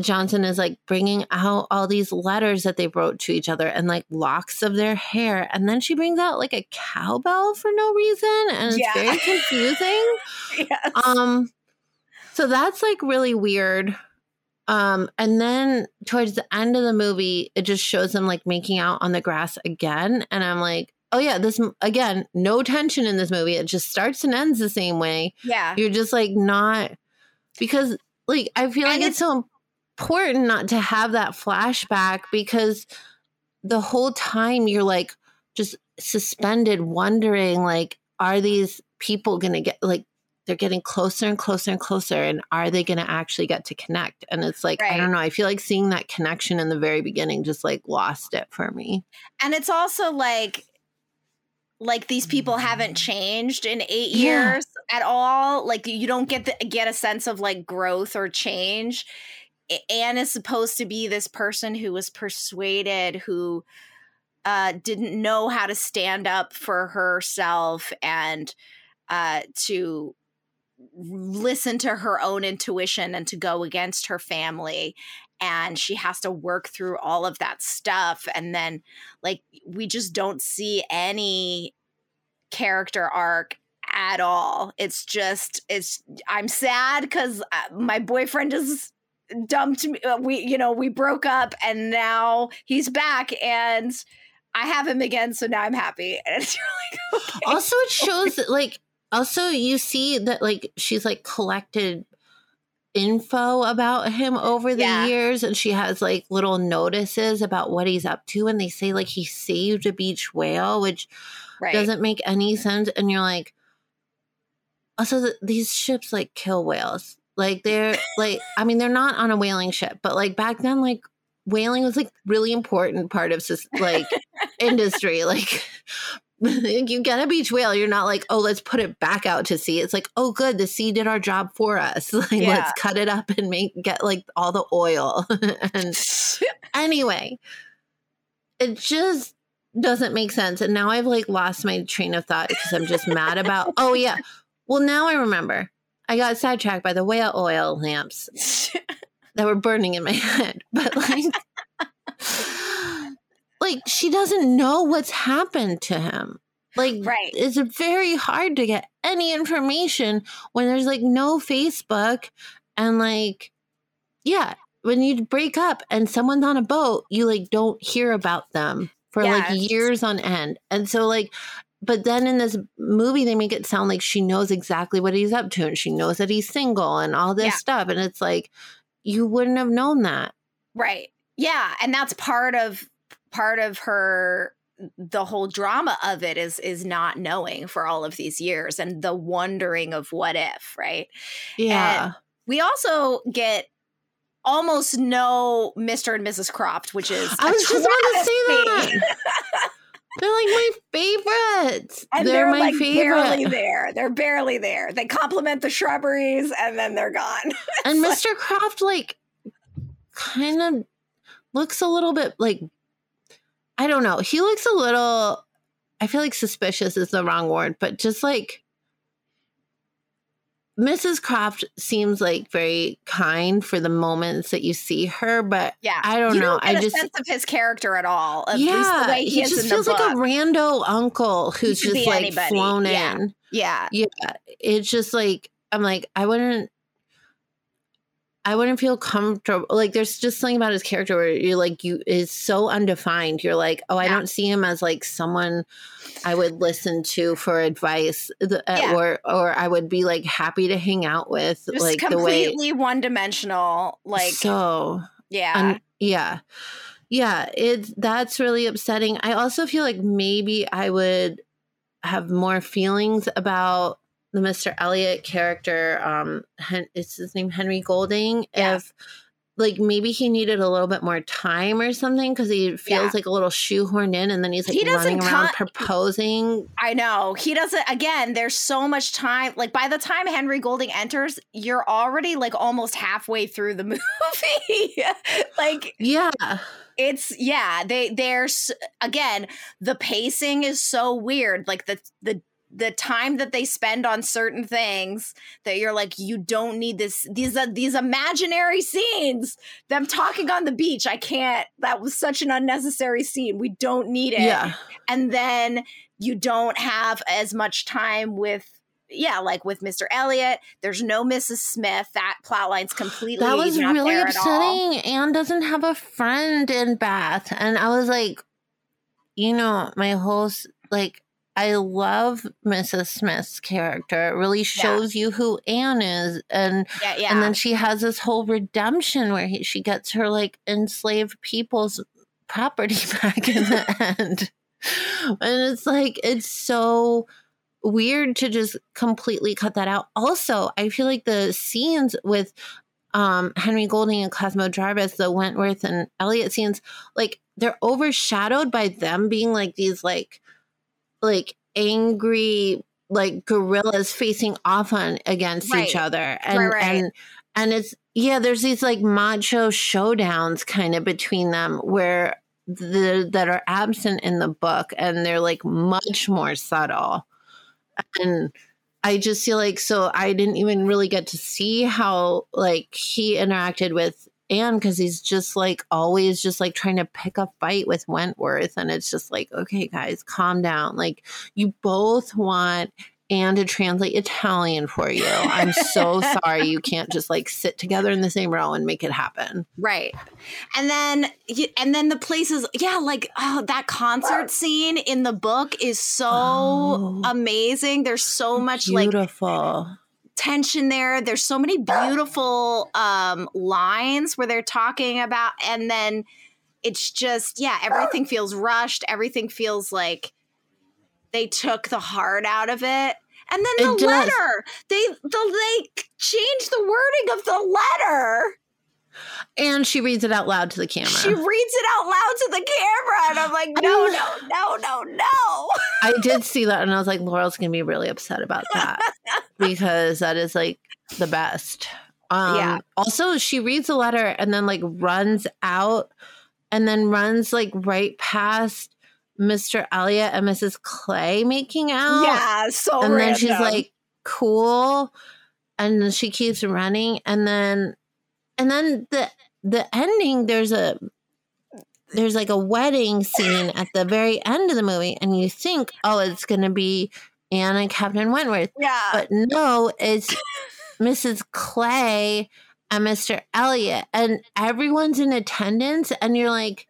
Johnson is like bringing out all these letters that they wrote to each other and like locks of their hair. And then she brings out like a cowbell for no reason. And it's yeah. very confusing. yes. Um, so that's like really weird. Um, and then towards the end of the movie, it just shows them like making out on the grass again. And I'm like, oh yeah, this again, no tension in this movie. It just starts and ends the same way. Yeah. You're just like not because like I feel and like it's, it's so important not to have that flashback because the whole time you're like just suspended wondering like are these people going to get like they're getting closer and closer and closer and are they going to actually get to connect and it's like right. i don't know i feel like seeing that connection in the very beginning just like lost it for me and it's also like like these people haven't changed in eight yeah. years at all like you don't get the, get a sense of like growth or change Anne is supposed to be this person who was persuaded, who uh, didn't know how to stand up for herself and uh, to listen to her own intuition and to go against her family. And she has to work through all of that stuff. And then, like, we just don't see any character arc at all. It's just, it's, I'm sad because uh, my boyfriend is dumped me. Uh, we, you know, we broke up and now he's back and I have him again. So now I'm happy. And it's like, okay. Also, it shows that, like, also you see that, like, she's like collected info about him over the yeah. years and she has like little notices about what he's up to and they say like he saved a beach whale which right. doesn't make any sense and you're like also th- these ships like kill whales like they're like, I mean, they're not on a whaling ship, but like back then, like whaling was like really important part of like industry. Like you get a beach whale, you're not like, oh, let's put it back out to sea. It's like, oh, good, the sea did our job for us. Like, yeah. let's cut it up and make get like all the oil. and anyway, it just doesn't make sense. And now I've like lost my train of thought because I'm just mad about. Oh yeah, well now I remember. I got sidetracked by the whale oil lamps that were burning in my head. But like, like she doesn't know what's happened to him. Like, right. it's very hard to get any information when there's like no Facebook and like, yeah, when you break up and someone's on a boat, you like don't hear about them for yeah, like years on end. And so like but then in this movie they make it sound like she knows exactly what he's up to and she knows that he's single and all this yeah. stuff and it's like you wouldn't have known that right yeah and that's part of part of her the whole drama of it is is not knowing for all of these years and the wondering of what if right yeah and we also get almost no Mr. and Mrs. Croft, which is I was just about to say that. They're like my favorites. And they're, they're my like favorite. barely there. They're barely there. They compliment the shrubberies and then they're gone. and Mr. Like, Croft like kind of looks a little bit like I don't know. He looks a little I feel like suspicious is the wrong word, but just like Mrs. Croft seems like very kind for the moments that you see her, but yeah, I don't you know. Don't I just sense of his character at all. At yeah, he, he just feels like a rando uncle who's just like anybody. flown yeah. in. Yeah, yeah. It's just like I'm like I wouldn't. I wouldn't feel comfortable. Like there's just something about his character where you're like you is so undefined. You're like, oh, I Yeah. don't see him as like someone I would listen to for advice, the, uh, Yeah. or or I would be like happy to hang out with, Just like the way. completely one dimensional. Like, so yeah. un- yeah, yeah. It's that's really upsetting. I also feel like maybe I would have more feelings about the Mr. Elliot character. Um, Hen- is his name Henry Golding? Yeah. If like maybe he needed a little bit more time or something because he feels Yeah. like a little shoehorned in, and then he's like He doesn't running around con- proposing. I know. He doesn't again, there's so much time. Like by the time Henry Golding enters, you're already like almost halfway through the movie. like Yeah, it's yeah, they there's again, the pacing is so weird. Like the the the time that they spend on certain things that you're like you don't need this these are these imaginary scenes them talking on the beach i can't that was such an unnecessary scene we don't need it yeah. and then you don't have as much time with yeah like with mr elliot there's no mrs smith that plot line's completely That was really upsetting. Anne doesn't have a friend in Bath. And I was like, you know, my whole, like, I love Mrs. Smith's character. It really shows you who Anne is. And yeah yeah and then she has this whole redemption where he, she gets her like enslaved people's property back in the end. And it's like, it's so weird to just completely cut that out. Also, I feel like the scenes with um, Henry Golding and Cosmo Jarvis, the Wentworth and Elliot scenes, like they're overshadowed by them being like these like like angry like gorillas facing off on against each other and Right, right. and and it's yeah there's these like macho showdowns kind of between them where the that are absent in the book and they're like much more subtle and i just feel like so i didn't even really get to see how like he interacted with Anne because he's just like always just like trying to pick a fight with Wentworth. And it's just like, okay, guys, calm down. Like, you both want Anne to translate Italian for you. I'm so sorry you can't just like sit together in the same row and make it happen. Right. And then and then the places yeah, like oh that concert scene in the book is so Oh. amazing. There's so much like Beautiful. Tension there. There's so many beautiful um lines where they're talking about and then it's just yeah, everything feels rushed. Everything feels like they took the heart out of it. And then the letter. They the they changed the wording of the letter. And she reads it out loud to the camera. She reads it out loud to the camera, and I'm like, no, no, no, no, no. I did see that and I was like, Laurel's gonna be really upset about that because that is like the best. Um Yeah. also she reads the letter and then like runs out and then runs like right past Mr. Elliot and Mrs. Clay making out. yeah, so and then she's like, cool. And then she keeps running and then and then the the ending there's a there's like a wedding scene at the very end of the movie and you think oh it's gonna be anne and captain wentworth. Yeah, but no it's mrs clay and mr elliot and everyone's in attendance and you're like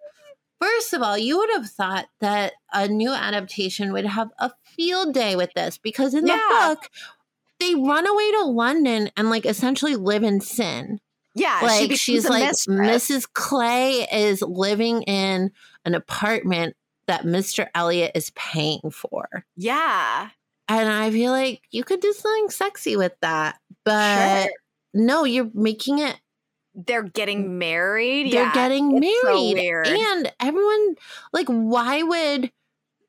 first of all you would have thought that a new adaptation would have a field day with this because in Yeah. the book they run away to london and like essentially live in sin yeah. like becomes she's like mistress. Mrs. Clay is living in an apartment that Mr. Elliot is paying for. Yeah, And I feel like you could do something sexy with that. But Sure. no, you're making it they're getting married. they're yeah, getting it's so married. and everyone like why would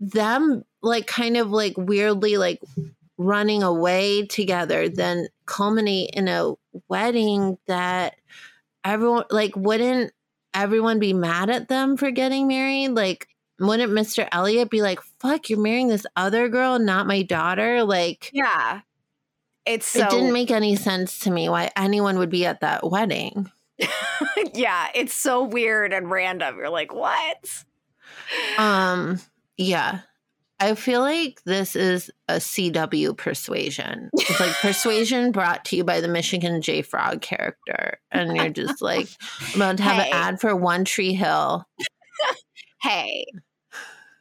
them like kind of like weirdly like running away together then culminate in a wedding that everyone like wouldn't everyone be mad at them for getting married? Like wouldn't mr elliot be like fuck you're marrying this other girl not my daughter? Like yeah, it's so it didn't make any sense to me why anyone would be at that wedding. Yeah, it's so weird and random. You're like, what? um yeah I feel like this is a CW persuasion. It's like persuasion brought to you by the Michigan J Frog character. And you're just like I'm about to have Hey. an ad for One Tree Hill. hey,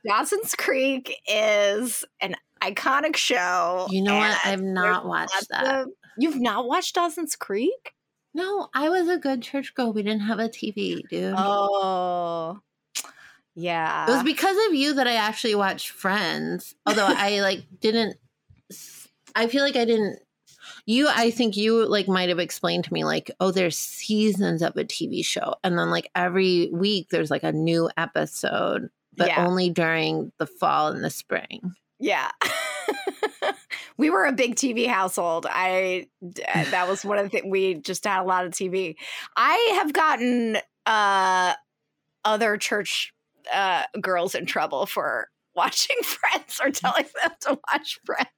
Dawson's Creek is an iconic show. You know what? I've not watched that. of- You've not watched Dawson's Creek? No, I was a good church girl. We didn't have a TV, dude. Oh, yeah. It was because of you that I actually watched Friends. Although I like didn't I feel like I didn't you I think you like might have explained to me like, oh, there's seasons of a TV show. And then like every week there's like a new episode, but Yeah. only during the fall and the spring. Yeah. we were a big TV household. I uh, that was one of the things we just had a lot of TV. I have gotten uh other church uh girls in trouble for watching Friends or telling them to watch Friends.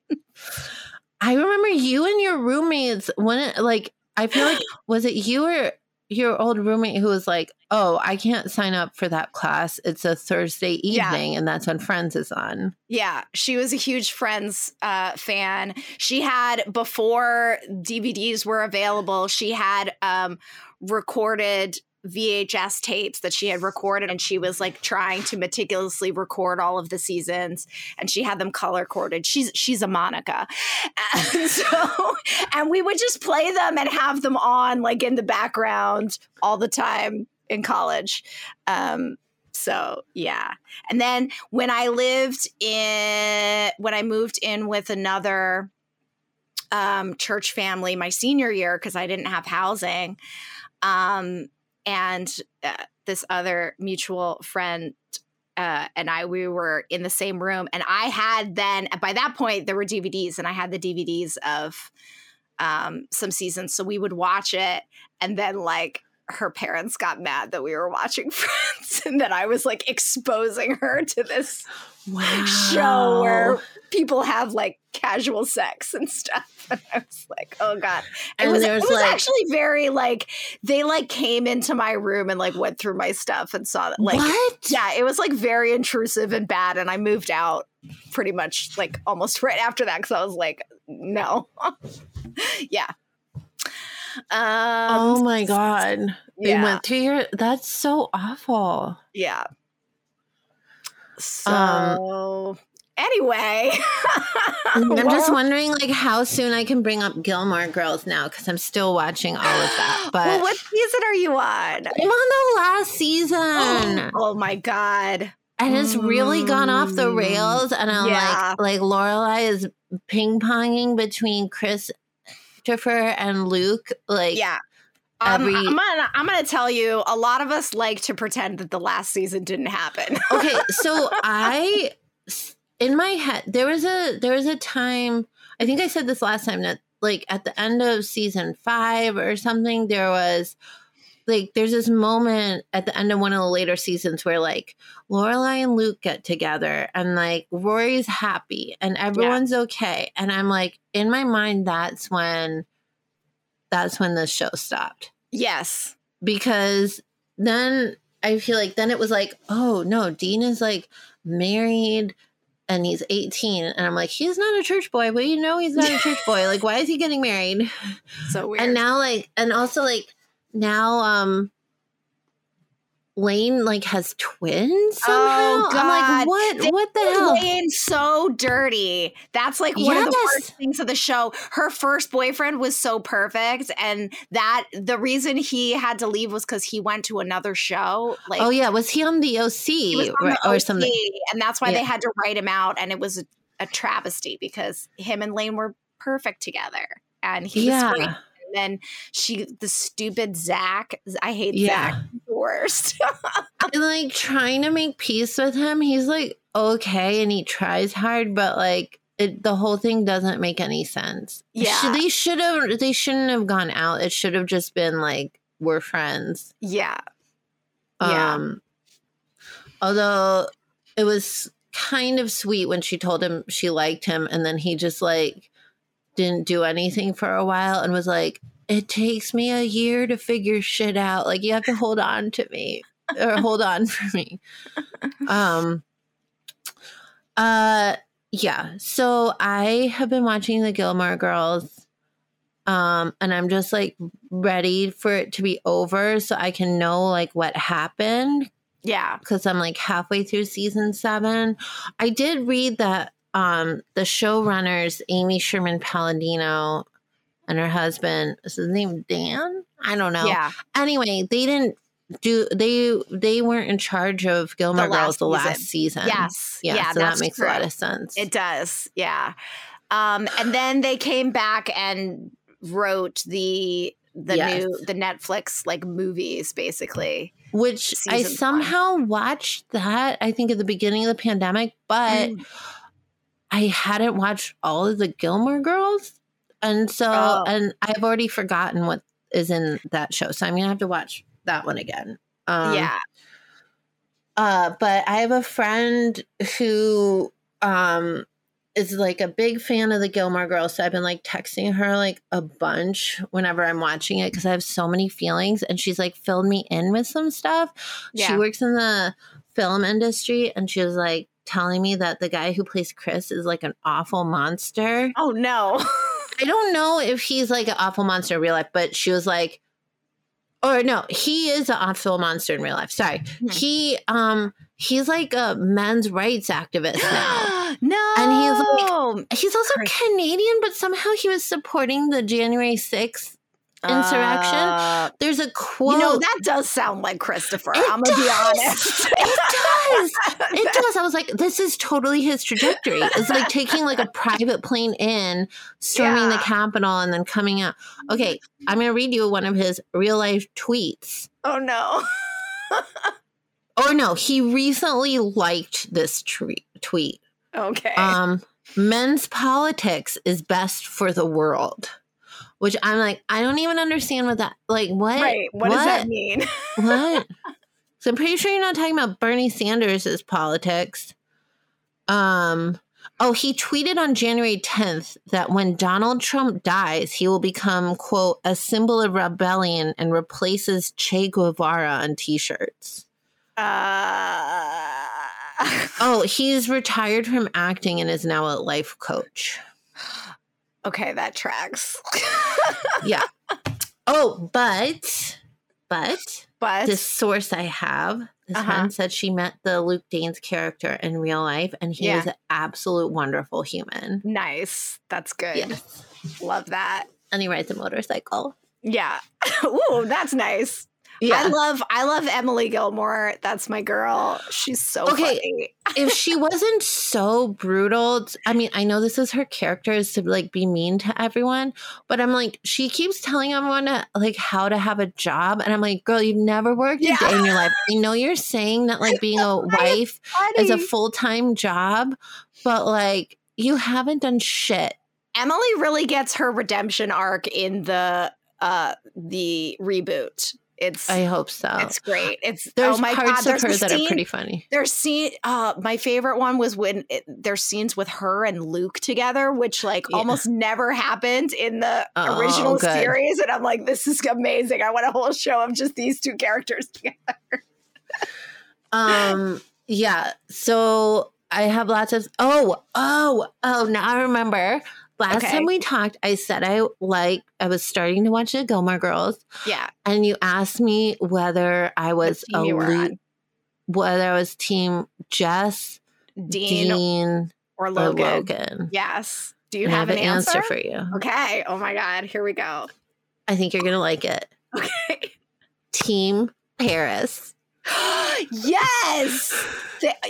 I remember you and your roommates when it like I feel like was it you or your old roommate who was like, "Oh, I can't sign up for that class. It's a Thursday Yeah. evening, and that's when Friends is on." Yeah, she was a huge Friends uh, fan. She had before DVDs were available. She had um, recorded VHS tapes that she had recorded, and she was like trying to meticulously record all of the seasons, and she had them color coded. She's she's a Monica, and so and we would just play them and have them on like in the background all the time in college. Um, so yeah. And then when I lived in when I moved in with another um, church family my senior year because I didn't have housing, um, and uh, this other mutual friend uh, and I we were in the same room, and I had then by that point there were DVDs, and I had the DVDs of um, some seasons, so we would watch it, and then like her parents got mad that we were watching Friends, and that I was like exposing her to this Wow. show where people have like casual sex and stuff. And I was like, oh god, it And was, it was like- actually very like they like came into my room and like went through my stuff and saw that like what? yeah, it was like very intrusive and bad, and I moved out pretty much like almost right after that because I was like, no, yeah. Um, oh my god! They yeah, went through your. That's so awful. yeah. So Um, anyway, I'm just wondering, like, how soon I can bring up Gilmore Girls now because I'm still watching all of that. But well, what season are you on? I'm on the last season, Oh my god. and it's really gone off the Mm, rails. And I'm yeah. like, like Lorelai is ping ponging between Chris Christopher and Luke. Like, Yeah. Um, I'm gonna I'm gonna tell you, a lot of us like to pretend that the last season didn't happen. okay so i in my head there was a there was a time i think i said this last time that like at the end of season five or something there was like there's this moment at the end of one of the later seasons where like Lorelai and Luke get together and like Rory's happy and everyone's okay. And I'm like in my mind that's when that's when the show stopped yes. because then I feel like then it was like, oh no, Dean is like married and he's 18. And I'm like, he's not a church boy. Well, you know he's not a church boy. Like, why is he getting married? So weird. And now like and also like now um Lane like has twins somehow. Oh, I'm like, God. what They what the hell? Lane so dirty. That's like one of the Yes. worst things of the show. Her first boyfriend was so perfect, and that the reason he had to leave was because he went to another show. Oh, like, Oh yeah, was he on the OC on the or OC, something? and that's why Yeah. they had to write him out, and it was a, a travesty because him and Lane were perfect together, and he was great. Yeah. And then she, the stupid Zach, I hate Yeah. Zach, the worst. and like trying to make peace with him he's like okay and he tries hard but like it, the whole thing doesn't make any sense Yeah. Should- they should have they shouldn't have gone out it should have just been like we're friends yeah, Yeah. um although it was kind of sweet when she told him she liked him and then he just like didn't do anything for a while and was like it takes me a year to figure shit out like you have to hold on to me or hold on for me um Uh yeah. So I have been watching the Gilmore Girls. Um, and I'm just like ready for it to be over so I can know like what happened Yeah. because I'm like halfway through season seven. I did read that um the showrunners, Amy Sherman Palladino and her husband, is his name Dan? I don't know. Yeah. Anyway, they didn't do they they weren't in charge of Gilmore last Girls the last season. Yes. Yeah, Yeah. so that makes true. a lot of sense. It does. Yeah. Um, and then they came back and wrote the the Yes. new the Netflix like movies basically. Which I season one. somehow watched that, I think at the beginning of the pandemic, but Mm. I hadn't watched all of the Gilmore Girls. And so, Oh. and I've already forgotten what is in that show. So I'm going to have to watch that one again. Um, yeah. Uh, but I have a friend who um, is like a big fan of the Gilmore Girls. So I've been like texting her like a bunch whenever I'm watching it because I have so many feelings. And she's like filled me in with some stuff. She works in the film industry and she was like telling me that the guy who plays Chris is like an awful monster. Oh no. I don't know if he's like an awful monster in real life, but she was like, or no, he is an awful monster in real life. Sorry. Hmm. He um he's like a men's rights activist now. no. And he's like- He's also Canadian, but somehow he was supporting the January 6th. Insurrection? Uh, There's a quote. you know that does sound like Christopher. It I'm gonna be does. honest. it does. It does. I was like, this is totally his trajectory. It's like taking like a private plane in, storming the Capitol, and then coming out. Okay, I'm gonna read you one of his real life tweets. Oh no. Or no, he recently liked this tweet. Tweet. Okay. Um, men's politics is best for the world. Which I'm like, I don't even understand what that like. What? right. What, does that mean? What? so I'm pretty sure you're not talking about Bernie Sanders' politics. Um. Oh, he tweeted on January 10th that when Donald Trump dies, he will become quote a symbol of rebellion and replaces Che Guevara on T-shirts. Uh, Oh, he's retired from acting and is now a life coach. okay, that tracks. Yeah. oh, but but but this source I have, this Uh-huh. friend said she met the Luke Danes character in real life, and he Yeah. was an absolute wonderful human. nice. That's good. Yes. Love that. And he rides a motorcycle. Yeah. Ooh, that's nice. I love I love Emily Gilmore. That's my girl. She's so Okay. funny. if she wasn't so brutal, I mean, I know this is her character is to like be mean to everyone, but I'm like, she keeps telling everyone to, like how to have a job, and I'm like, girl, you've never worked Yeah. a day in your life. I know you're saying that like being a wife is a full time job, but like you haven't done shit. Emily really gets her redemption arc in the uh the reboot. It's I hope so. it's great. It's There's oh my parts god. of There's her that scene, are pretty funny. There's scene. Uh, my favorite one was when it, there's scenes with her and Luke together, which like Yeah. almost never happened in the Oh, original good. series. And I'm like, this is amazing. I want a whole show of just these two characters together. Um, yeah. So I have lots of. Oh, oh, oh. Now I remember. Last Okay. time we talked, I said I like. I was starting to watch the Gilmore Girls, Yeah, and you asked me whether I was a you were Lu- on. whether I was Team Jess, Dean, Dean, or or Logan. Logan. Yes. Do you have, have an an answer? for you. Okay. Oh my God. Here we go. I think you're gonna like it. Okay. Team Paris. yes.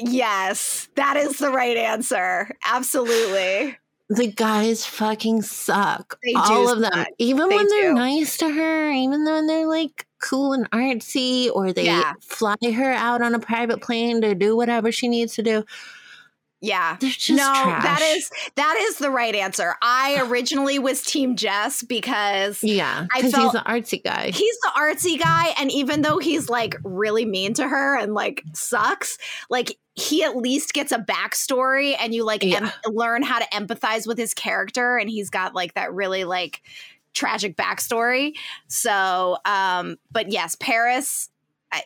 Yes. That is the right answer. Absolutely. The guys fucking suck. They do All of them. suck. Even They when they're do. nice to her, even when they're like cool and artsy, or they Yeah. fly her out on a private plane to do whatever she needs to do. Yeah. They're just no, trash. that is that is the right answer. I originally was team Jess because yeah, I because he's the artsy guy. he's the artsy guy and even though he's like really mean to her and like sucks, like he at least gets a backstory and you like Yeah. em- learn how to empathize with his character and he's got like that really like tragic backstory. So, um but yes, Paris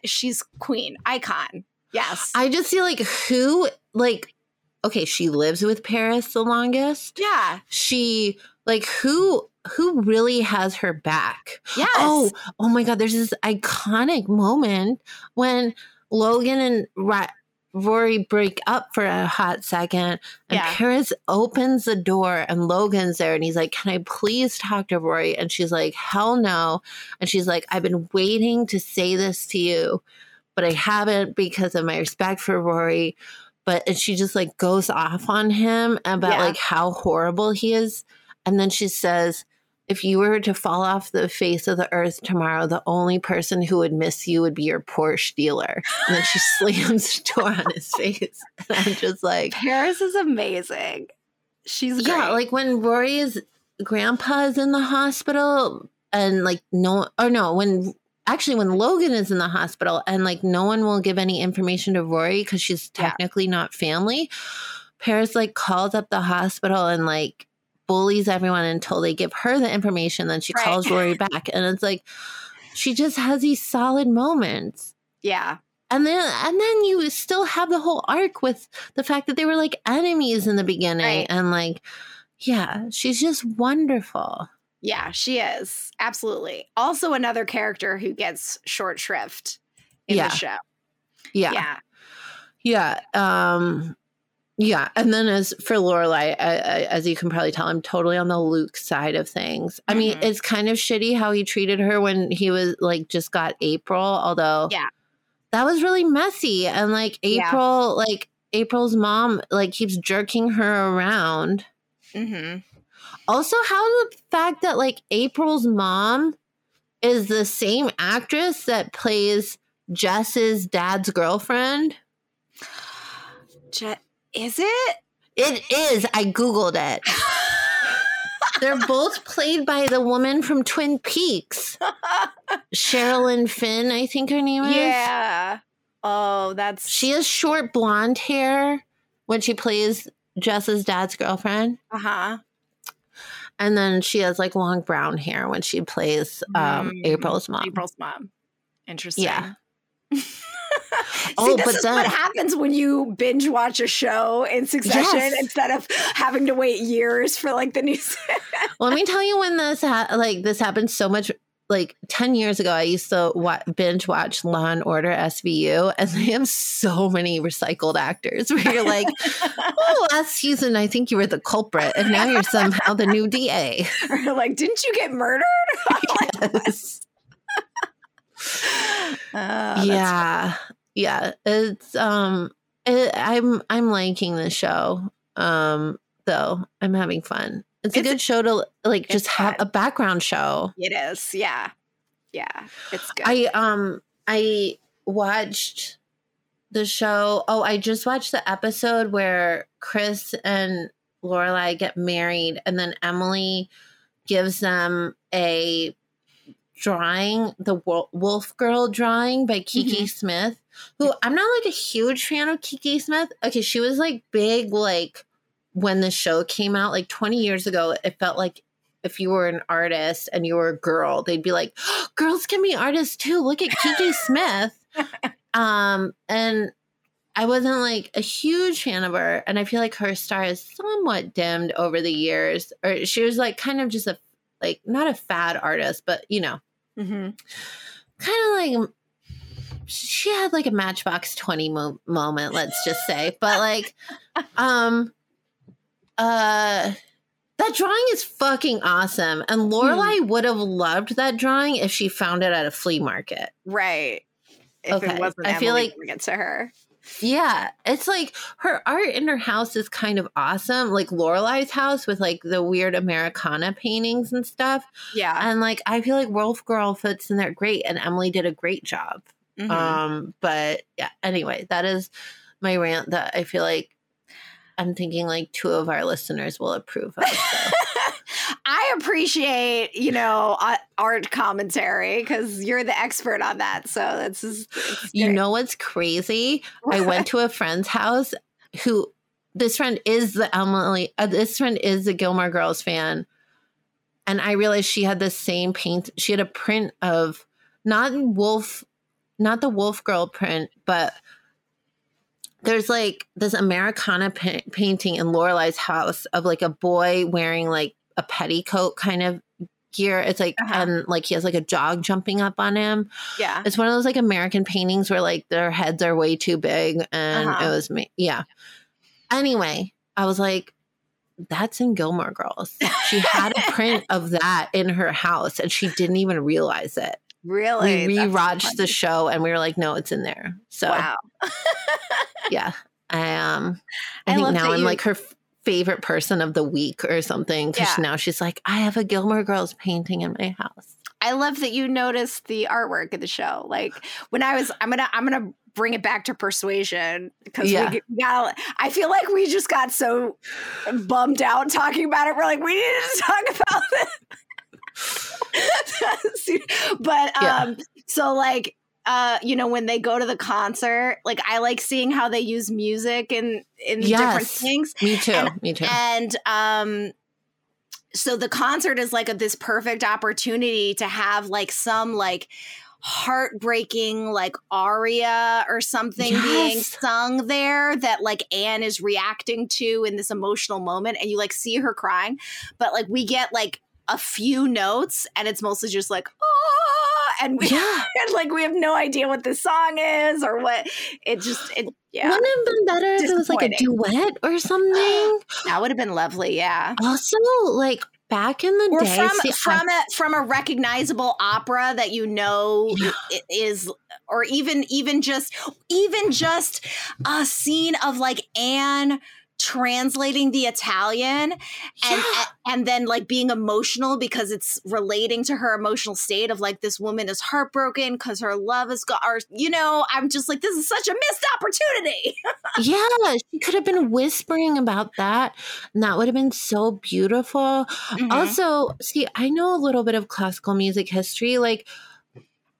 she's queen, icon. Yes. I just feel like who like okay, she lives with Paris the longest. Yeah. She like who who really has her back? Yes. Oh, oh my god, there's this iconic moment when Logan and Ra- Rory break up for a hot second and Yeah. Paris opens the door and Logan's there and he's like, Can I please talk to Rory? And she's like, Hell no. And she's like, I've been waiting to say this to you, but I haven't because of my respect for Rory. But and she just like goes off on him about Yeah. like how horrible he is. And then she says, if you were to fall off the face of the earth tomorrow, the only person who would miss you would be your Porsche dealer. And then she slams the door on his face. And I'm just like, Paris is amazing. She's yeah, like when Rory's grandpa is in the hospital and like no, or no, when actually when Logan is in the hospital and like no one will give any information to Rory because she's Yeah. technically not family. Paris like calls up the hospital and like bullies everyone until they give her the information. Then she Right. calls Rory back, and it's like she just has these solid moments. yeah. And then and then you still have the whole arc with the fact that they were like enemies in the beginning Right. and like yeah, she's just wonderful. Yeah, she is. Absolutely. Also another character who gets short shrift in Yeah. the show. Yeah. Yeah. Yeah. Um yeah, and then as for Lorelai, as you can probably tell, I'm totally on the Luke side of things. I mean, Mhm. it's kind of shitty how he treated her when he was like just got April, although Yeah. that was really messy. And like Yeah. April, like April's mom, like keeps jerking her around. Mm-hmm. Also, how the fact that like April's mom is the same actress that plays Jess's dad's girlfriend. Je- is it? It is. I Googled it. They're both played by the woman from Twin Peaks. Sherilyn Fenn, I think her name is. yeah. Oh, that's She has short blonde hair when she plays Jess's dad's girlfriend. uh-huh. And then she has like long brown hair when she plays um, Mm, April's mom. April's mom. Interesting. Yeah. See, Oh, this but is then- what happens when you binge watch a show in succession Yes. instead of having to wait years for like the news. Let me tell you when this ha- like this happened so much. Like ten years ago, I used to wa- binge watch Law and Order SVU, and they have so many recycled actors. Where you're like, "Oh, last season I think you were the culprit, and now you're somehow the new DA." Or like, didn't you get murdered? Yes. Oh, yeah, yeah. It's um, it, I'm I'm liking the show. Um, though I'm having fun. It's, a It's- good show to like just have fun. a background show. It is. Yeah. Yeah. It's good. I um I watched the show. Oh, I just watched the episode where Chris and Lorelai get married, and then Emily gives them a drawing, the Wolf Girl drawing by Kiki Smith. Who I'm not like a huge fan of Kiki Smith. Okay, she was like big, like when the show came out, like 20 years ago. It felt like if you were an artist and you were a girl, they'd be like, girls can be artists too. Look at Kiki Smith. Um, and I wasn't like a huge fan of her, and I feel like her star is somewhat dimmed over the years. Or she was like kind of just a like not a fad artist, but you know, Mhm. kind of like she had like a Matchbox Twenty mo- moment, let's just say. But like, um, uh. That drawing is fucking awesome. And Lorelai would have loved that drawing if she found it at a flea market. Right. If Okay. it wasn't I feel like- it to her. Yeah, it's like her art in her house is kind of awesome, like Lorelai's house with like the weird Americana paintings and stuff. Yeah. And like I feel like Wolf Girl fits in there great, and Emily did a great job. Mhm. Um, but yeah, anyway, that is my rant that I feel like I'm thinking like two of our listeners will approve of. So. I appreciate, you know, art commentary because you're the expert on that. So that's just, You know what's crazy? I went to a friend's house who this friend is the Emily, uh, this friend is the Gilmore Girls fan. And I realized she had the same paint. She had a print of not Wolf, not the Wolf Girl print, but there's like this Americana pa- painting in Lorelai's house of like a boy wearing like a petticoat kind of gear. It's like Uh-huh. and like he has like a dog jumping up on him. Yeah. It's one of those like American paintings where like their heads are way too big and Uh-huh. it was me. Yeah. Anyway, I was like, that's in Gilmore Girls. She had a print of that in her house and she didn't even realize it. Really? We rewatched the show and we were like, no, it's in there. So Wow. yeah. I um I, I think now I'm you- like her favorite person of the week or something. Cause Yeah. now she's like, I have a Gilmore Girls painting in my house. I love that you noticed the artwork of the show. Like when I was, I'm gonna, I'm gonna bring it back to persuasion because Yeah. we got. I feel like we just got so bummed out talking about it. We're like, we needed to talk about it. but Yeah. um, so like. Uh, you know, when they go to the concert, like I like seeing how they use music in in different things. Me too. And- Me too. And um so the concert is like a, this perfect opportunity to have like some like heartbreaking like aria or something being sung there that like Anne is reacting to in this emotional moment and you like see her crying but like we get like a few notes and it's mostly just like oh and we yeah. and like we have no idea what this song is or what it just it yeah Wouldn't it have been better if it was like a duet or something? that would have been lovely yeah also, like back in the or day, from see, from a from a recognizable opera that you know Yeah. is or even even just even just a scene of like Anne translating the Italian and Yeah. and then like being emotional because it's relating to her emotional state of like this woman is heartbroken because her love is gone or you know I'm just like this is such a missed opportunity yeah, she could have been whispering about that, and that would have been so beautiful. Mm-hmm. Also, see, I know a little bit of classical music history. Like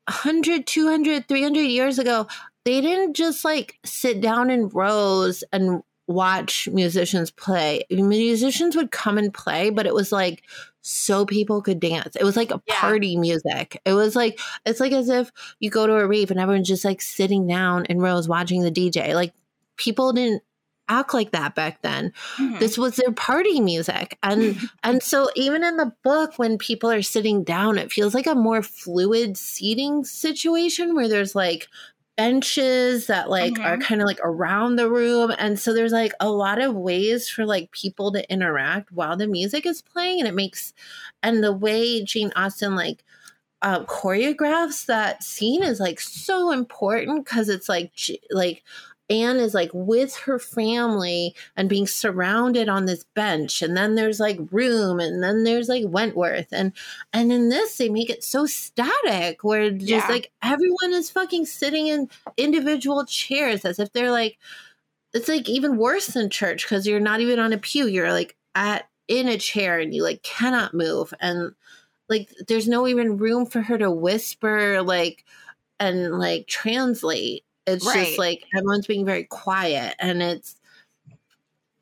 100, 200, 300 years ago, they didn't just like sit down in rows and watch musicians play. Musicians would come and play, but it was like so people could dance. It was like a Yeah. party music. It was like, it's like as if you go to a rave and everyone's just like sitting down in rows watching the DJ. Like people didn't act like that back then Mhm. this was their party music and and so even in the book when people are sitting down it feels like a more fluid seating situation where there's like benches that like are Mhm. kind of like around the room and so there's like a lot of ways for like people to interact while the music is playing and it makes and the way Jane Austen like uh, choreographs that scene is like so important because it's like like Anne is like with her family and being surrounded on this bench and then there's like room and then there's like Wentworth and and in this they make it so static where just Yeah. like everyone is fucking sitting in individual chairs as if they're like it's like even worse than church because you're not even on a pew you're like at in a chair and you like cannot move and like there's no even room for her to whisper like and like translate it's Right. just like everyone's being very quiet and it's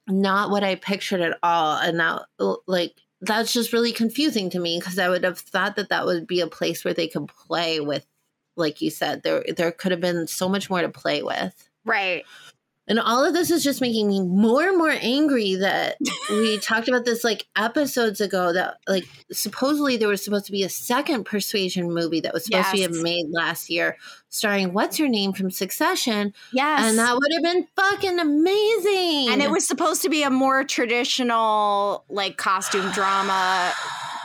not what i pictured at all and that like that's just really confusing to me because i would have thought that that would be a place where they could play with like you said there there could have been so much more to play with right and all of this is just making me more and more angry that we talked about this like episodes ago that like supposedly there was supposed to be a second persuasion movie that was supposed to be made last year starring what's her name from Succession. Yes. and that would have been fucking amazing. and it was supposed to be a more traditional like costume drama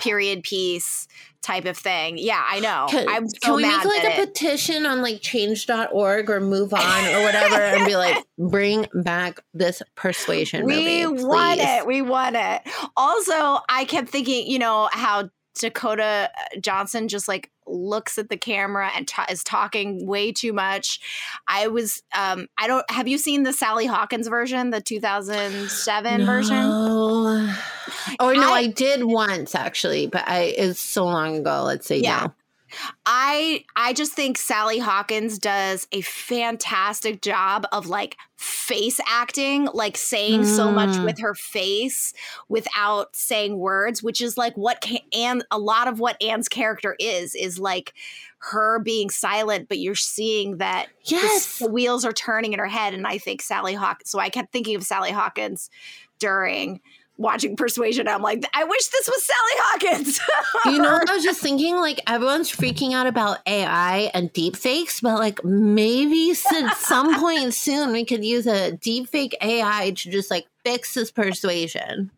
period piece type of thing. Yeah i know. Can, i'm so can we make like a it- petition on like change.org or MoveOn or whatever and be like bring back this persuasion we movie want it. we want it. Also i kept thinking you know how dakota johnson just like looks at the camera and ta- is talking way too much i was um i don't have you seen the sally hawkins version the 2007 version Oh no, I- I, did once actually, but I it's so long ago. Let's say Yeah. no. I I just think Sally Hawkins does a fantastic job of like face acting, like saying mm. so much Mm. with her face without saying words, which is like what can, Anne a lot of what Anne's character is is like her being silent, but you're seeing that the Yes. the wheels are turning in her head. And I think Sally Hawkins. So I kept thinking of Sally Hawkins during watching Persuasion. I'm like, I wish this was Sally Hawkins. You know, I was just thinking like everyone's freaking out about AI and deepfakes, but like maybe at some point soon we could use a deepfake AI to just like fix this persuasion.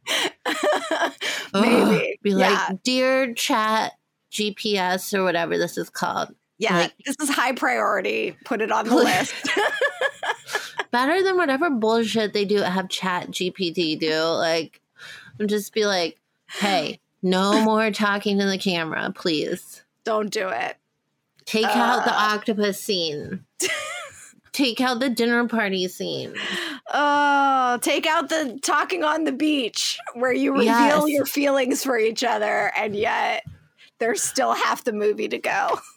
Maybe. Be Yeah. like, dear chat GPS or whatever this is called. Yeah, Like- this is high priority. Put it on the list. Better than whatever bullshit they do have chat GPT do. Like and just be like, hey, no more talking to the camera, please. Don't do it. Take out the Uh. octopus scene. Take out the dinner party scene. Oh, take out the talking on the beach where you reveal Yes. your feelings for each other, and yet there's still half the movie to go.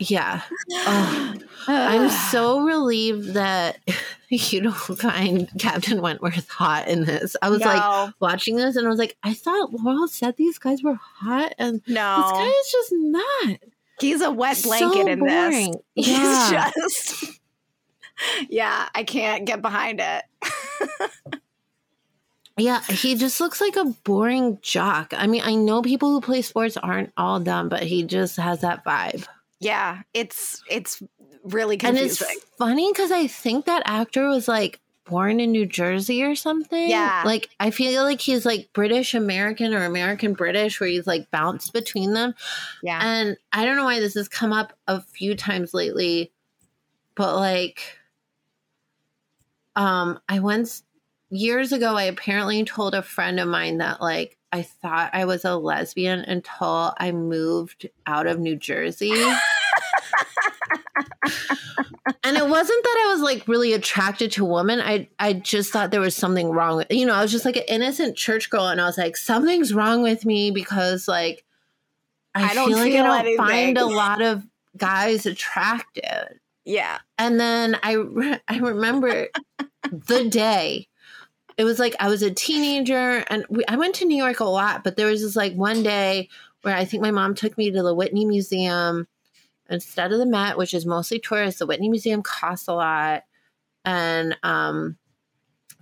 Yeah. Oh, I'm so relieved that you don't find Captain Wentworth hot in this. I was like watching this and I was like, I thought Laurel said these guys were hot and no. this guy is just not. he's a wet blanket so in boring. this. Yeah. He's just, yeah, I can't get behind it. Yeah, he just looks like a boring jock. I mean, I know people who play sports aren't all dumb, but he just has that vibe. Yeah, it's it's really confusing. And it's funny because I think that actor was like born in New Jersey or something. Yeah. Like I feel like he's like British American or American British where he's like bounced between them. yeah, And I don't know why this has come up a few times lately, but like um I once years ago I apparently told a friend of mine that like I thought I was a lesbian until I moved out of New Jersey. and it wasn't that I was like really attracted to women. I I just thought there was something wrong with you know, I was just like an innocent church girl and I was like, something's wrong with me because like I, I don't feel like feel I don't find a lot of guys attractive. yeah. And then I re- I remember the day. It was like I was a teenager and we, I went to New York a lot, but there was this like one day where I think my mom took me to the Whitney Museum instead of the Met, which is mostly tourists. The Whitney Museum costs a lot, and um,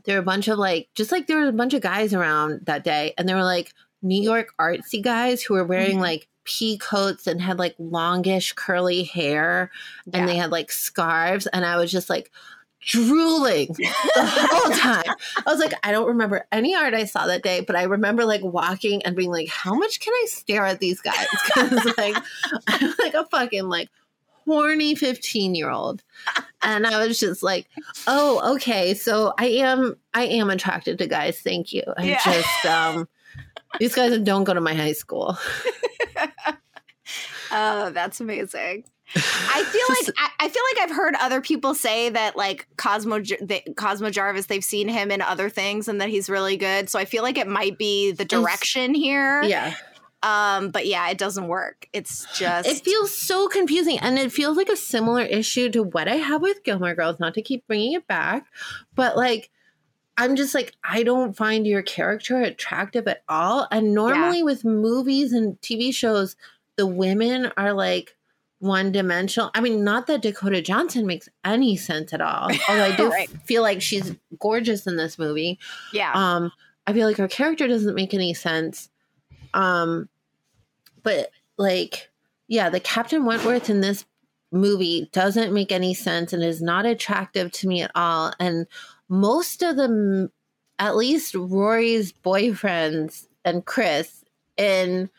there were a bunch of like just like there were a bunch of guys around that day, and they were like New York artsy guys who were wearing Mhm. like pea coats and had like longish curly hair Yeah. and they had like scarves and i was just like drooling the whole time. I was like i don't remember any art i saw that day but i remember like walking and being like how much can i stare at these guys? Because like i'm like a fucking like horny 15 year old and i was just like oh okay so i am i am attracted to guys thank you. I Yeah. just um these guys don't go to my high school. Oh, that's amazing. I feel like I, I feel like I've heard other people say that like Cosmo Cosmo Jarvis they've seen him in other things and that he's really good. So I feel like it might be the direction here. yeah Um but yeah, it doesn't work. It's just It feels so confusing, and it feels like a similar issue to what I have with Gilmore Girls. Not to keep bringing it back, but like, I'm just like, I don't find your character attractive at all. And normally with movies and TV shows, the women are like one dimensional. I mean, not that Dakota Johnson makes any sense at all. Although I do Right. feel like she's gorgeous in this movie yeah. um i feel like her character doesn't make any sense um but like yeah the captain wentworth in this movie doesn't make any sense and is not attractive to me at all and most of them at least rory's boyfriends and chris in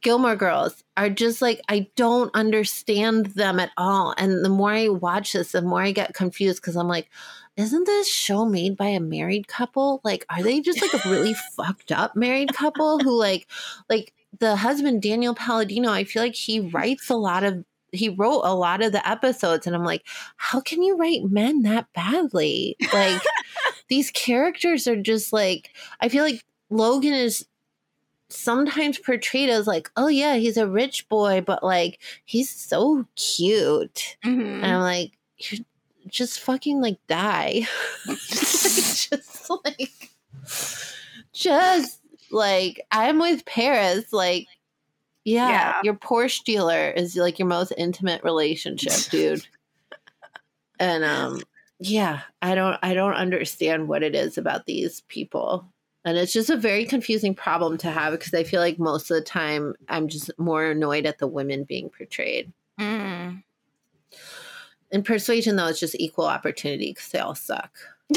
Gilmore Girls are just like I don't understand them at all. And the more I watch this, the more I get confused because I'm like, isn't this show made by a married couple? Like, are they just like a really fucked up married couple who like like the husband Daniel Palladino, I feel like he writes a lot of he wrote a lot of the episodes and I'm like, how can you write men that badly? Like these characters are just like I feel like Logan is sometimes portrayed as like, oh yeah, he's a rich boy, but like he's so cute. Mhm. And I'm like, just fucking like die. just like just like I'm with Paris, like yeah, Yeah. your Porsche dealer is like your most intimate relationship, dude. and um yeah, I don't I don't understand what it is about these people. And it's just a very confusing problem to have because I feel like most of the time I'm just more annoyed at the women being portrayed. Mm. In persuasion, though, it's just equal opportunity because they all suck.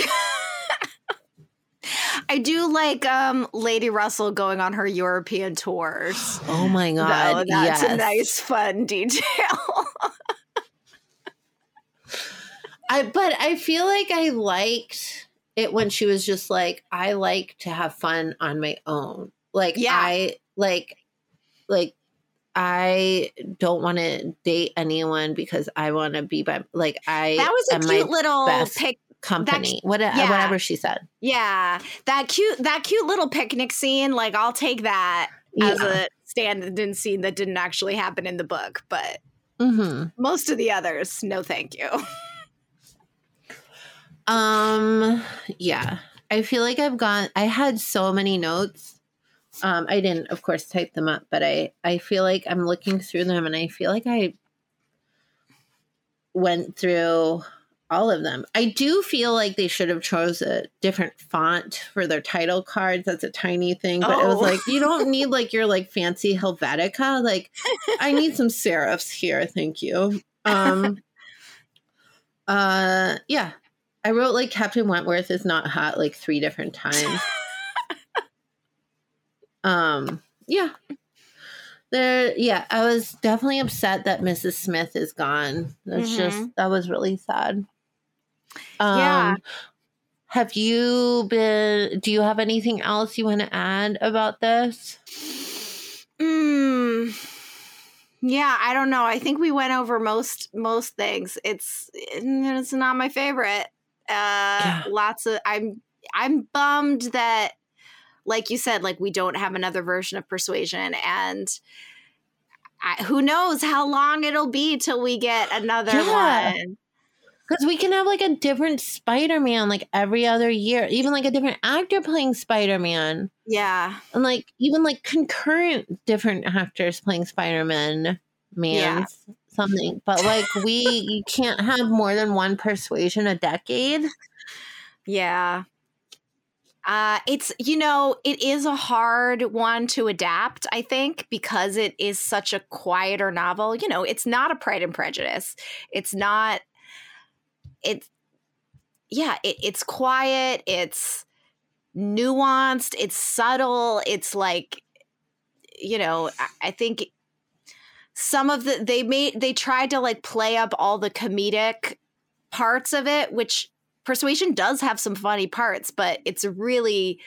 I do like um Lady Russell going on her European tours. Oh my Though god! that's yes. a nice fun detail. I but I feel like I liked it when she was just like, I like to have fun on my own. Like Yeah. I like like I don't want to date anyone because I want to be by like I that was a cute little pic. company. What, yeah. Whatever she said. Yeah, that cute that cute little picnic scene. Like I'll take that as a stand-in scene that didn't actually happen in the book, but hmm most of the others, no, thank you. Um, yeah. I feel like I've gone I had so many notes. Um, I didn't of course type them up, but I I feel like I'm looking through them and I feel like I went through all of them. I do feel like they should have chose a different font for their title cards. That's a tiny thing, but it was Oh. like you don't need like your like fancy Helvetica. Like I need some serifs here, thank you. Um uh yeah. I wrote like Captain Wentworth is not hot like three different times. um yeah. There yeah, I was definitely upset that Mrs. Smith is gone. That's just that was really sad. Um Yeah. have you been do you have anything else you want to add about this? Mm. Yeah, I don't know. I think we went over most most things. It's it's not my favorite. Uh Yeah. lots of I'm I'm bummed that like you said like we don't have another version of persuasion and I, who knows how long it'll be till we get another Yeah. one. Because we can have like a different Spider Man like every other year, even like a different actor playing Spider Man. Yeah. and like even like concurrent different actors playing spider-man man Yeah. Something but like we you can't have more than one persuasion a decade Yeah. Uh, it's, you know, it is a hard one to adapt, I think, because it is such a quieter novel. You know, it's not a Pride and Prejudice. It's not, it's, yeah, it, it's quiet. It's nuanced. It's subtle. It's like, you know, I, I think some of the, they made, they tried to like play up all the comedic parts of it, which Persuasion does have some funny parts, but it's really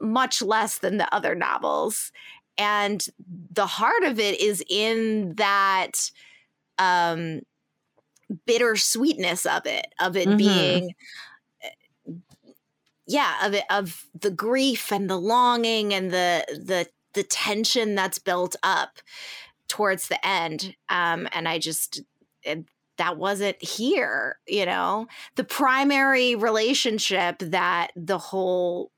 much less than the other novels. And the heart of it is in that um bittersweetness of it, of it Mhm. being yeah, of it of the grief and the longing and the the the tension that's built up towards the end. Um and I just it, that wasn't here, you know the primary relationship that the whole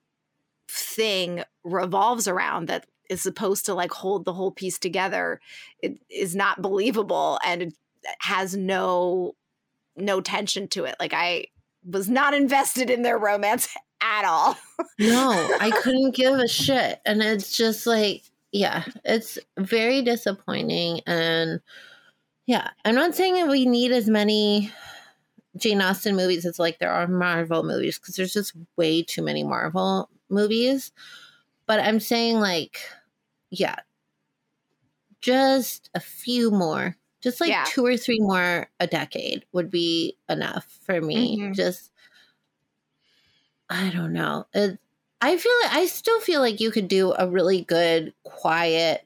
thing revolves around that is supposed to like hold the whole piece together it is not believable and it has no no tension to it like i was not invested in their romance at all no i couldn't give a shit and it's just like yeah it's very disappointing and yeah i'm not saying that we need as many jane austen movies as like there are marvel movies because there's just way too many marvel movies but i'm saying like yeah just a few more just like Yeah. two or three more a decade would be enough for me Mhm. just i don't know it, i feel i still feel like you could do a really good quiet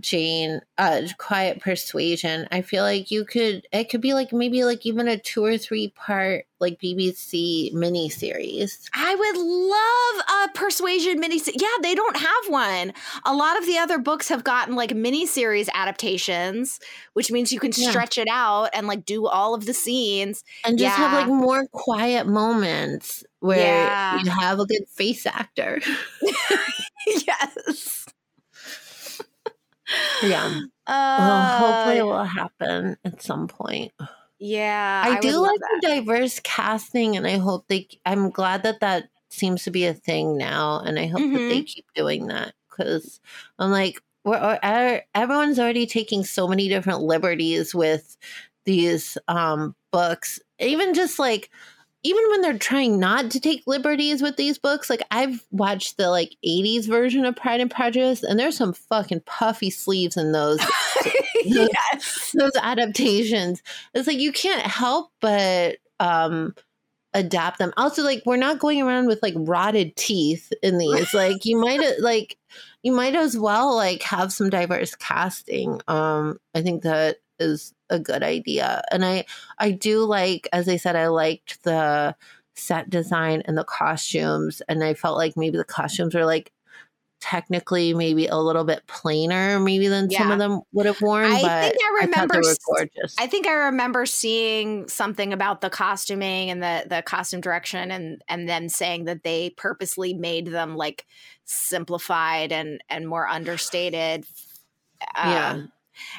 Jane, uh, Quiet Persuasion. I feel like you could, it could be like maybe like even a two or three part like BBC miniseries. I would love a Persuasion mini. Yeah, they don't have one. A lot of the other books have gotten like miniseries adaptations, which means you can Yeah. stretch it out and like do all of the scenes. And just have like more quiet moments where Yeah. you have a good face actor. yes. Yeah. Uh, Well, hopefully it will happen at some point. yeah. I, would do like the diverse casting, and I hope they. I'm glad that that seems to be a thing now, and I hope that they keep doing that because I'm like, we're uh, everyone's already taking so many different liberties with these um books, even just like. Even when they're trying not to take liberties with these books, like I've watched the like 80s version of Pride and Prejudice, and there's some fucking puffy sleeves in those yes. those adaptations. It's like you can't help but um adapt them. Also like we're not going around with like rotted teeth in these. Like you might like you might as well like have some diverse casting. Um i think that is a good idea and i i do like as i said i liked the set design and the costumes and i felt like maybe the costumes were like technically maybe a little bit plainer maybe than some of them would have worn I but think I I remember they were gorgeous. I think I remember seeing something about the costuming and the the costume direction and and them saying that they purposely made them like simplified and and more understated. Yeah. Um,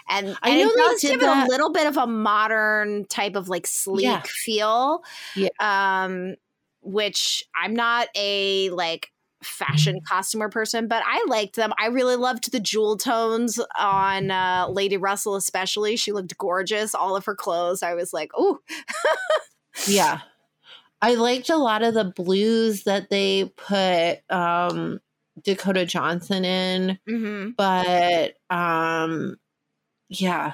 And, I and know it they does did give it a little bit of a modern type of like sleek Yeah. feel. Yeah. Um, which I'm not a like fashion costumer person, but I liked them. I really loved the jewel tones on uh, Lady Russell, especially. She looked gorgeous. All of her clothes. I was like, oh, yeah. I liked a lot of the blues that they put um Dakota Johnson in, mm-hmm. but um yeah.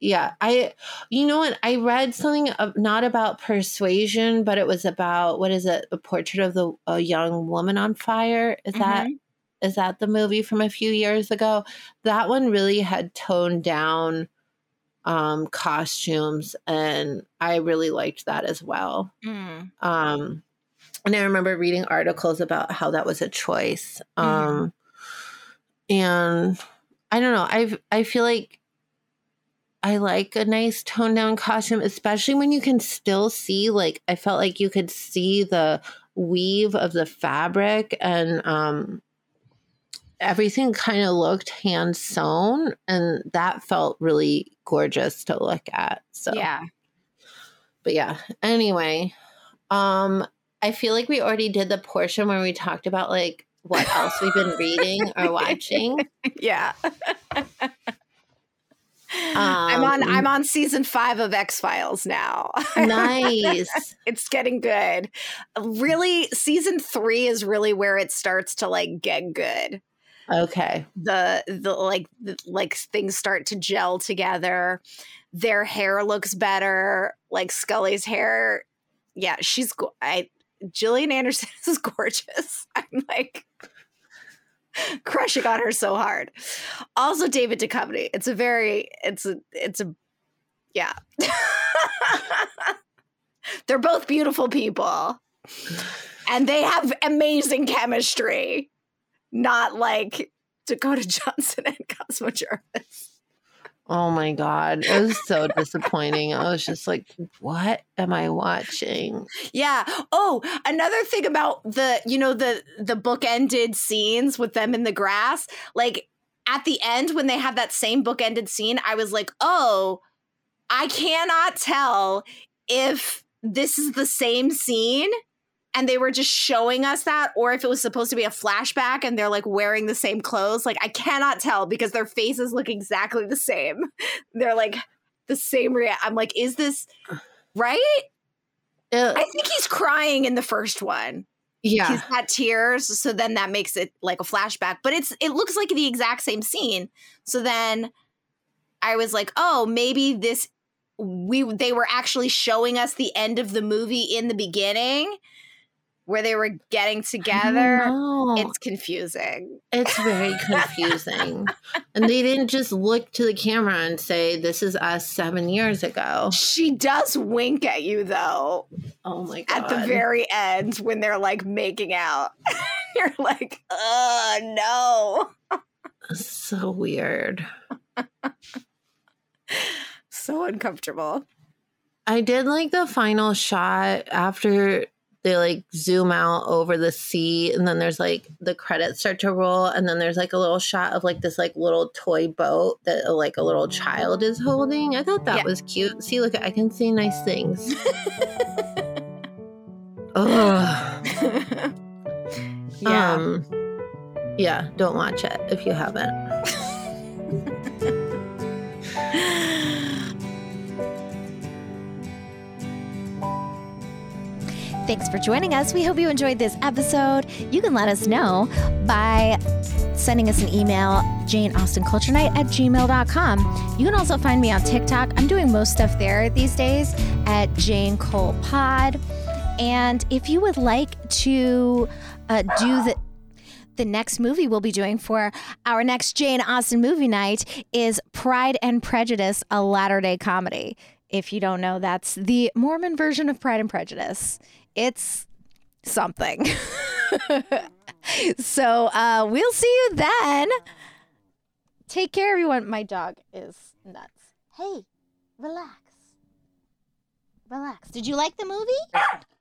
Yeah, I you know what? I read something of, not about persuasion, but it was about what is it? A portrait of the a young woman on fire. Is that is that the movie from a few years ago? That one really had toned down um costumes and I really liked that as well. mm Um and I remember reading articles about how that was a choice. Um and I don't know, I've I feel like I like a nice toned down costume, especially when you can still see like I felt like you could see the weave of the fabric and um everything kind of looked hand sewn and that felt really gorgeous to look at. So Yeah. but yeah anyway um i feel like we already did the portion where we talked about like what else we've been reading or watching Yeah. I'm on Um, I'm on season 5 of X-Files now. nice it's getting good. Really season 3 is really where it starts to like get good. okay The the like the, like things start to gel together. Their hair looks better. Like Scully's hair. Yeah, she's I Gillian Anderson is gorgeous. I'm like crushing on her so hard. Also David Duchovny. It's a very it's a it's a yeah. They're both beautiful people. And they have amazing chemistry. Not like Dakota Johnson and Cosmo Jarvis. Oh my god it was so disappointing i was just like what am i watching Yeah. Oh, another thing about the, you know, the the bookended scenes with them in the grass, like at the end when they have that same bookended scene, I was like, "Oh, I cannot tell if this is the same scene and they were just showing us that or if it was supposed to be a flashback and they're like wearing the same clothes. Like I cannot tell because their faces look exactly the same. They're like the same rea- I'm like, "Is this right?" It- I think he's crying in the first one. yeah He's got tears, so then that makes it like a flashback. But it's it looks like the exact same scene. So then I was like, oh, maybe this we they were actually showing us the end of the movie in the beginning. Where they were getting together. It's confusing. it's very confusing. and they didn't just look to the camera and say, "This is us seven years ago." She does wink at you though Oh my god! at the very end when they're like making out. You're like, Oh no. so weird. So uncomfortable. I did like the final shot after they like zoom out over the sea and then there's like the credits start to roll and then there's like a little shot of like this like little toy boat that like a little child is holding. I thought that Yeah. was cute. See, look, I can see nice things. Ugh. yeah. Um yeah, don't watch it if you haven't. Thanks for joining us. We hope you enjoyed this episode. You can let us know by sending us an email, janeaustenculturenight at gmail.com. You can also find me on TikTok. I'm doing most stuff there these days at Jane Cole Pod. And if you would like to uh, do the the next movie we'll be doing for our next Jane Austen movie night is Pride and Prejudice, a latter day comedy. If you don't know, that's the Mormon version of Pride and Prejudice. It's something. so uh, we'll see you then. Take care, everyone. My dog is nuts. Hey, relax. Relax. Did you like the movie?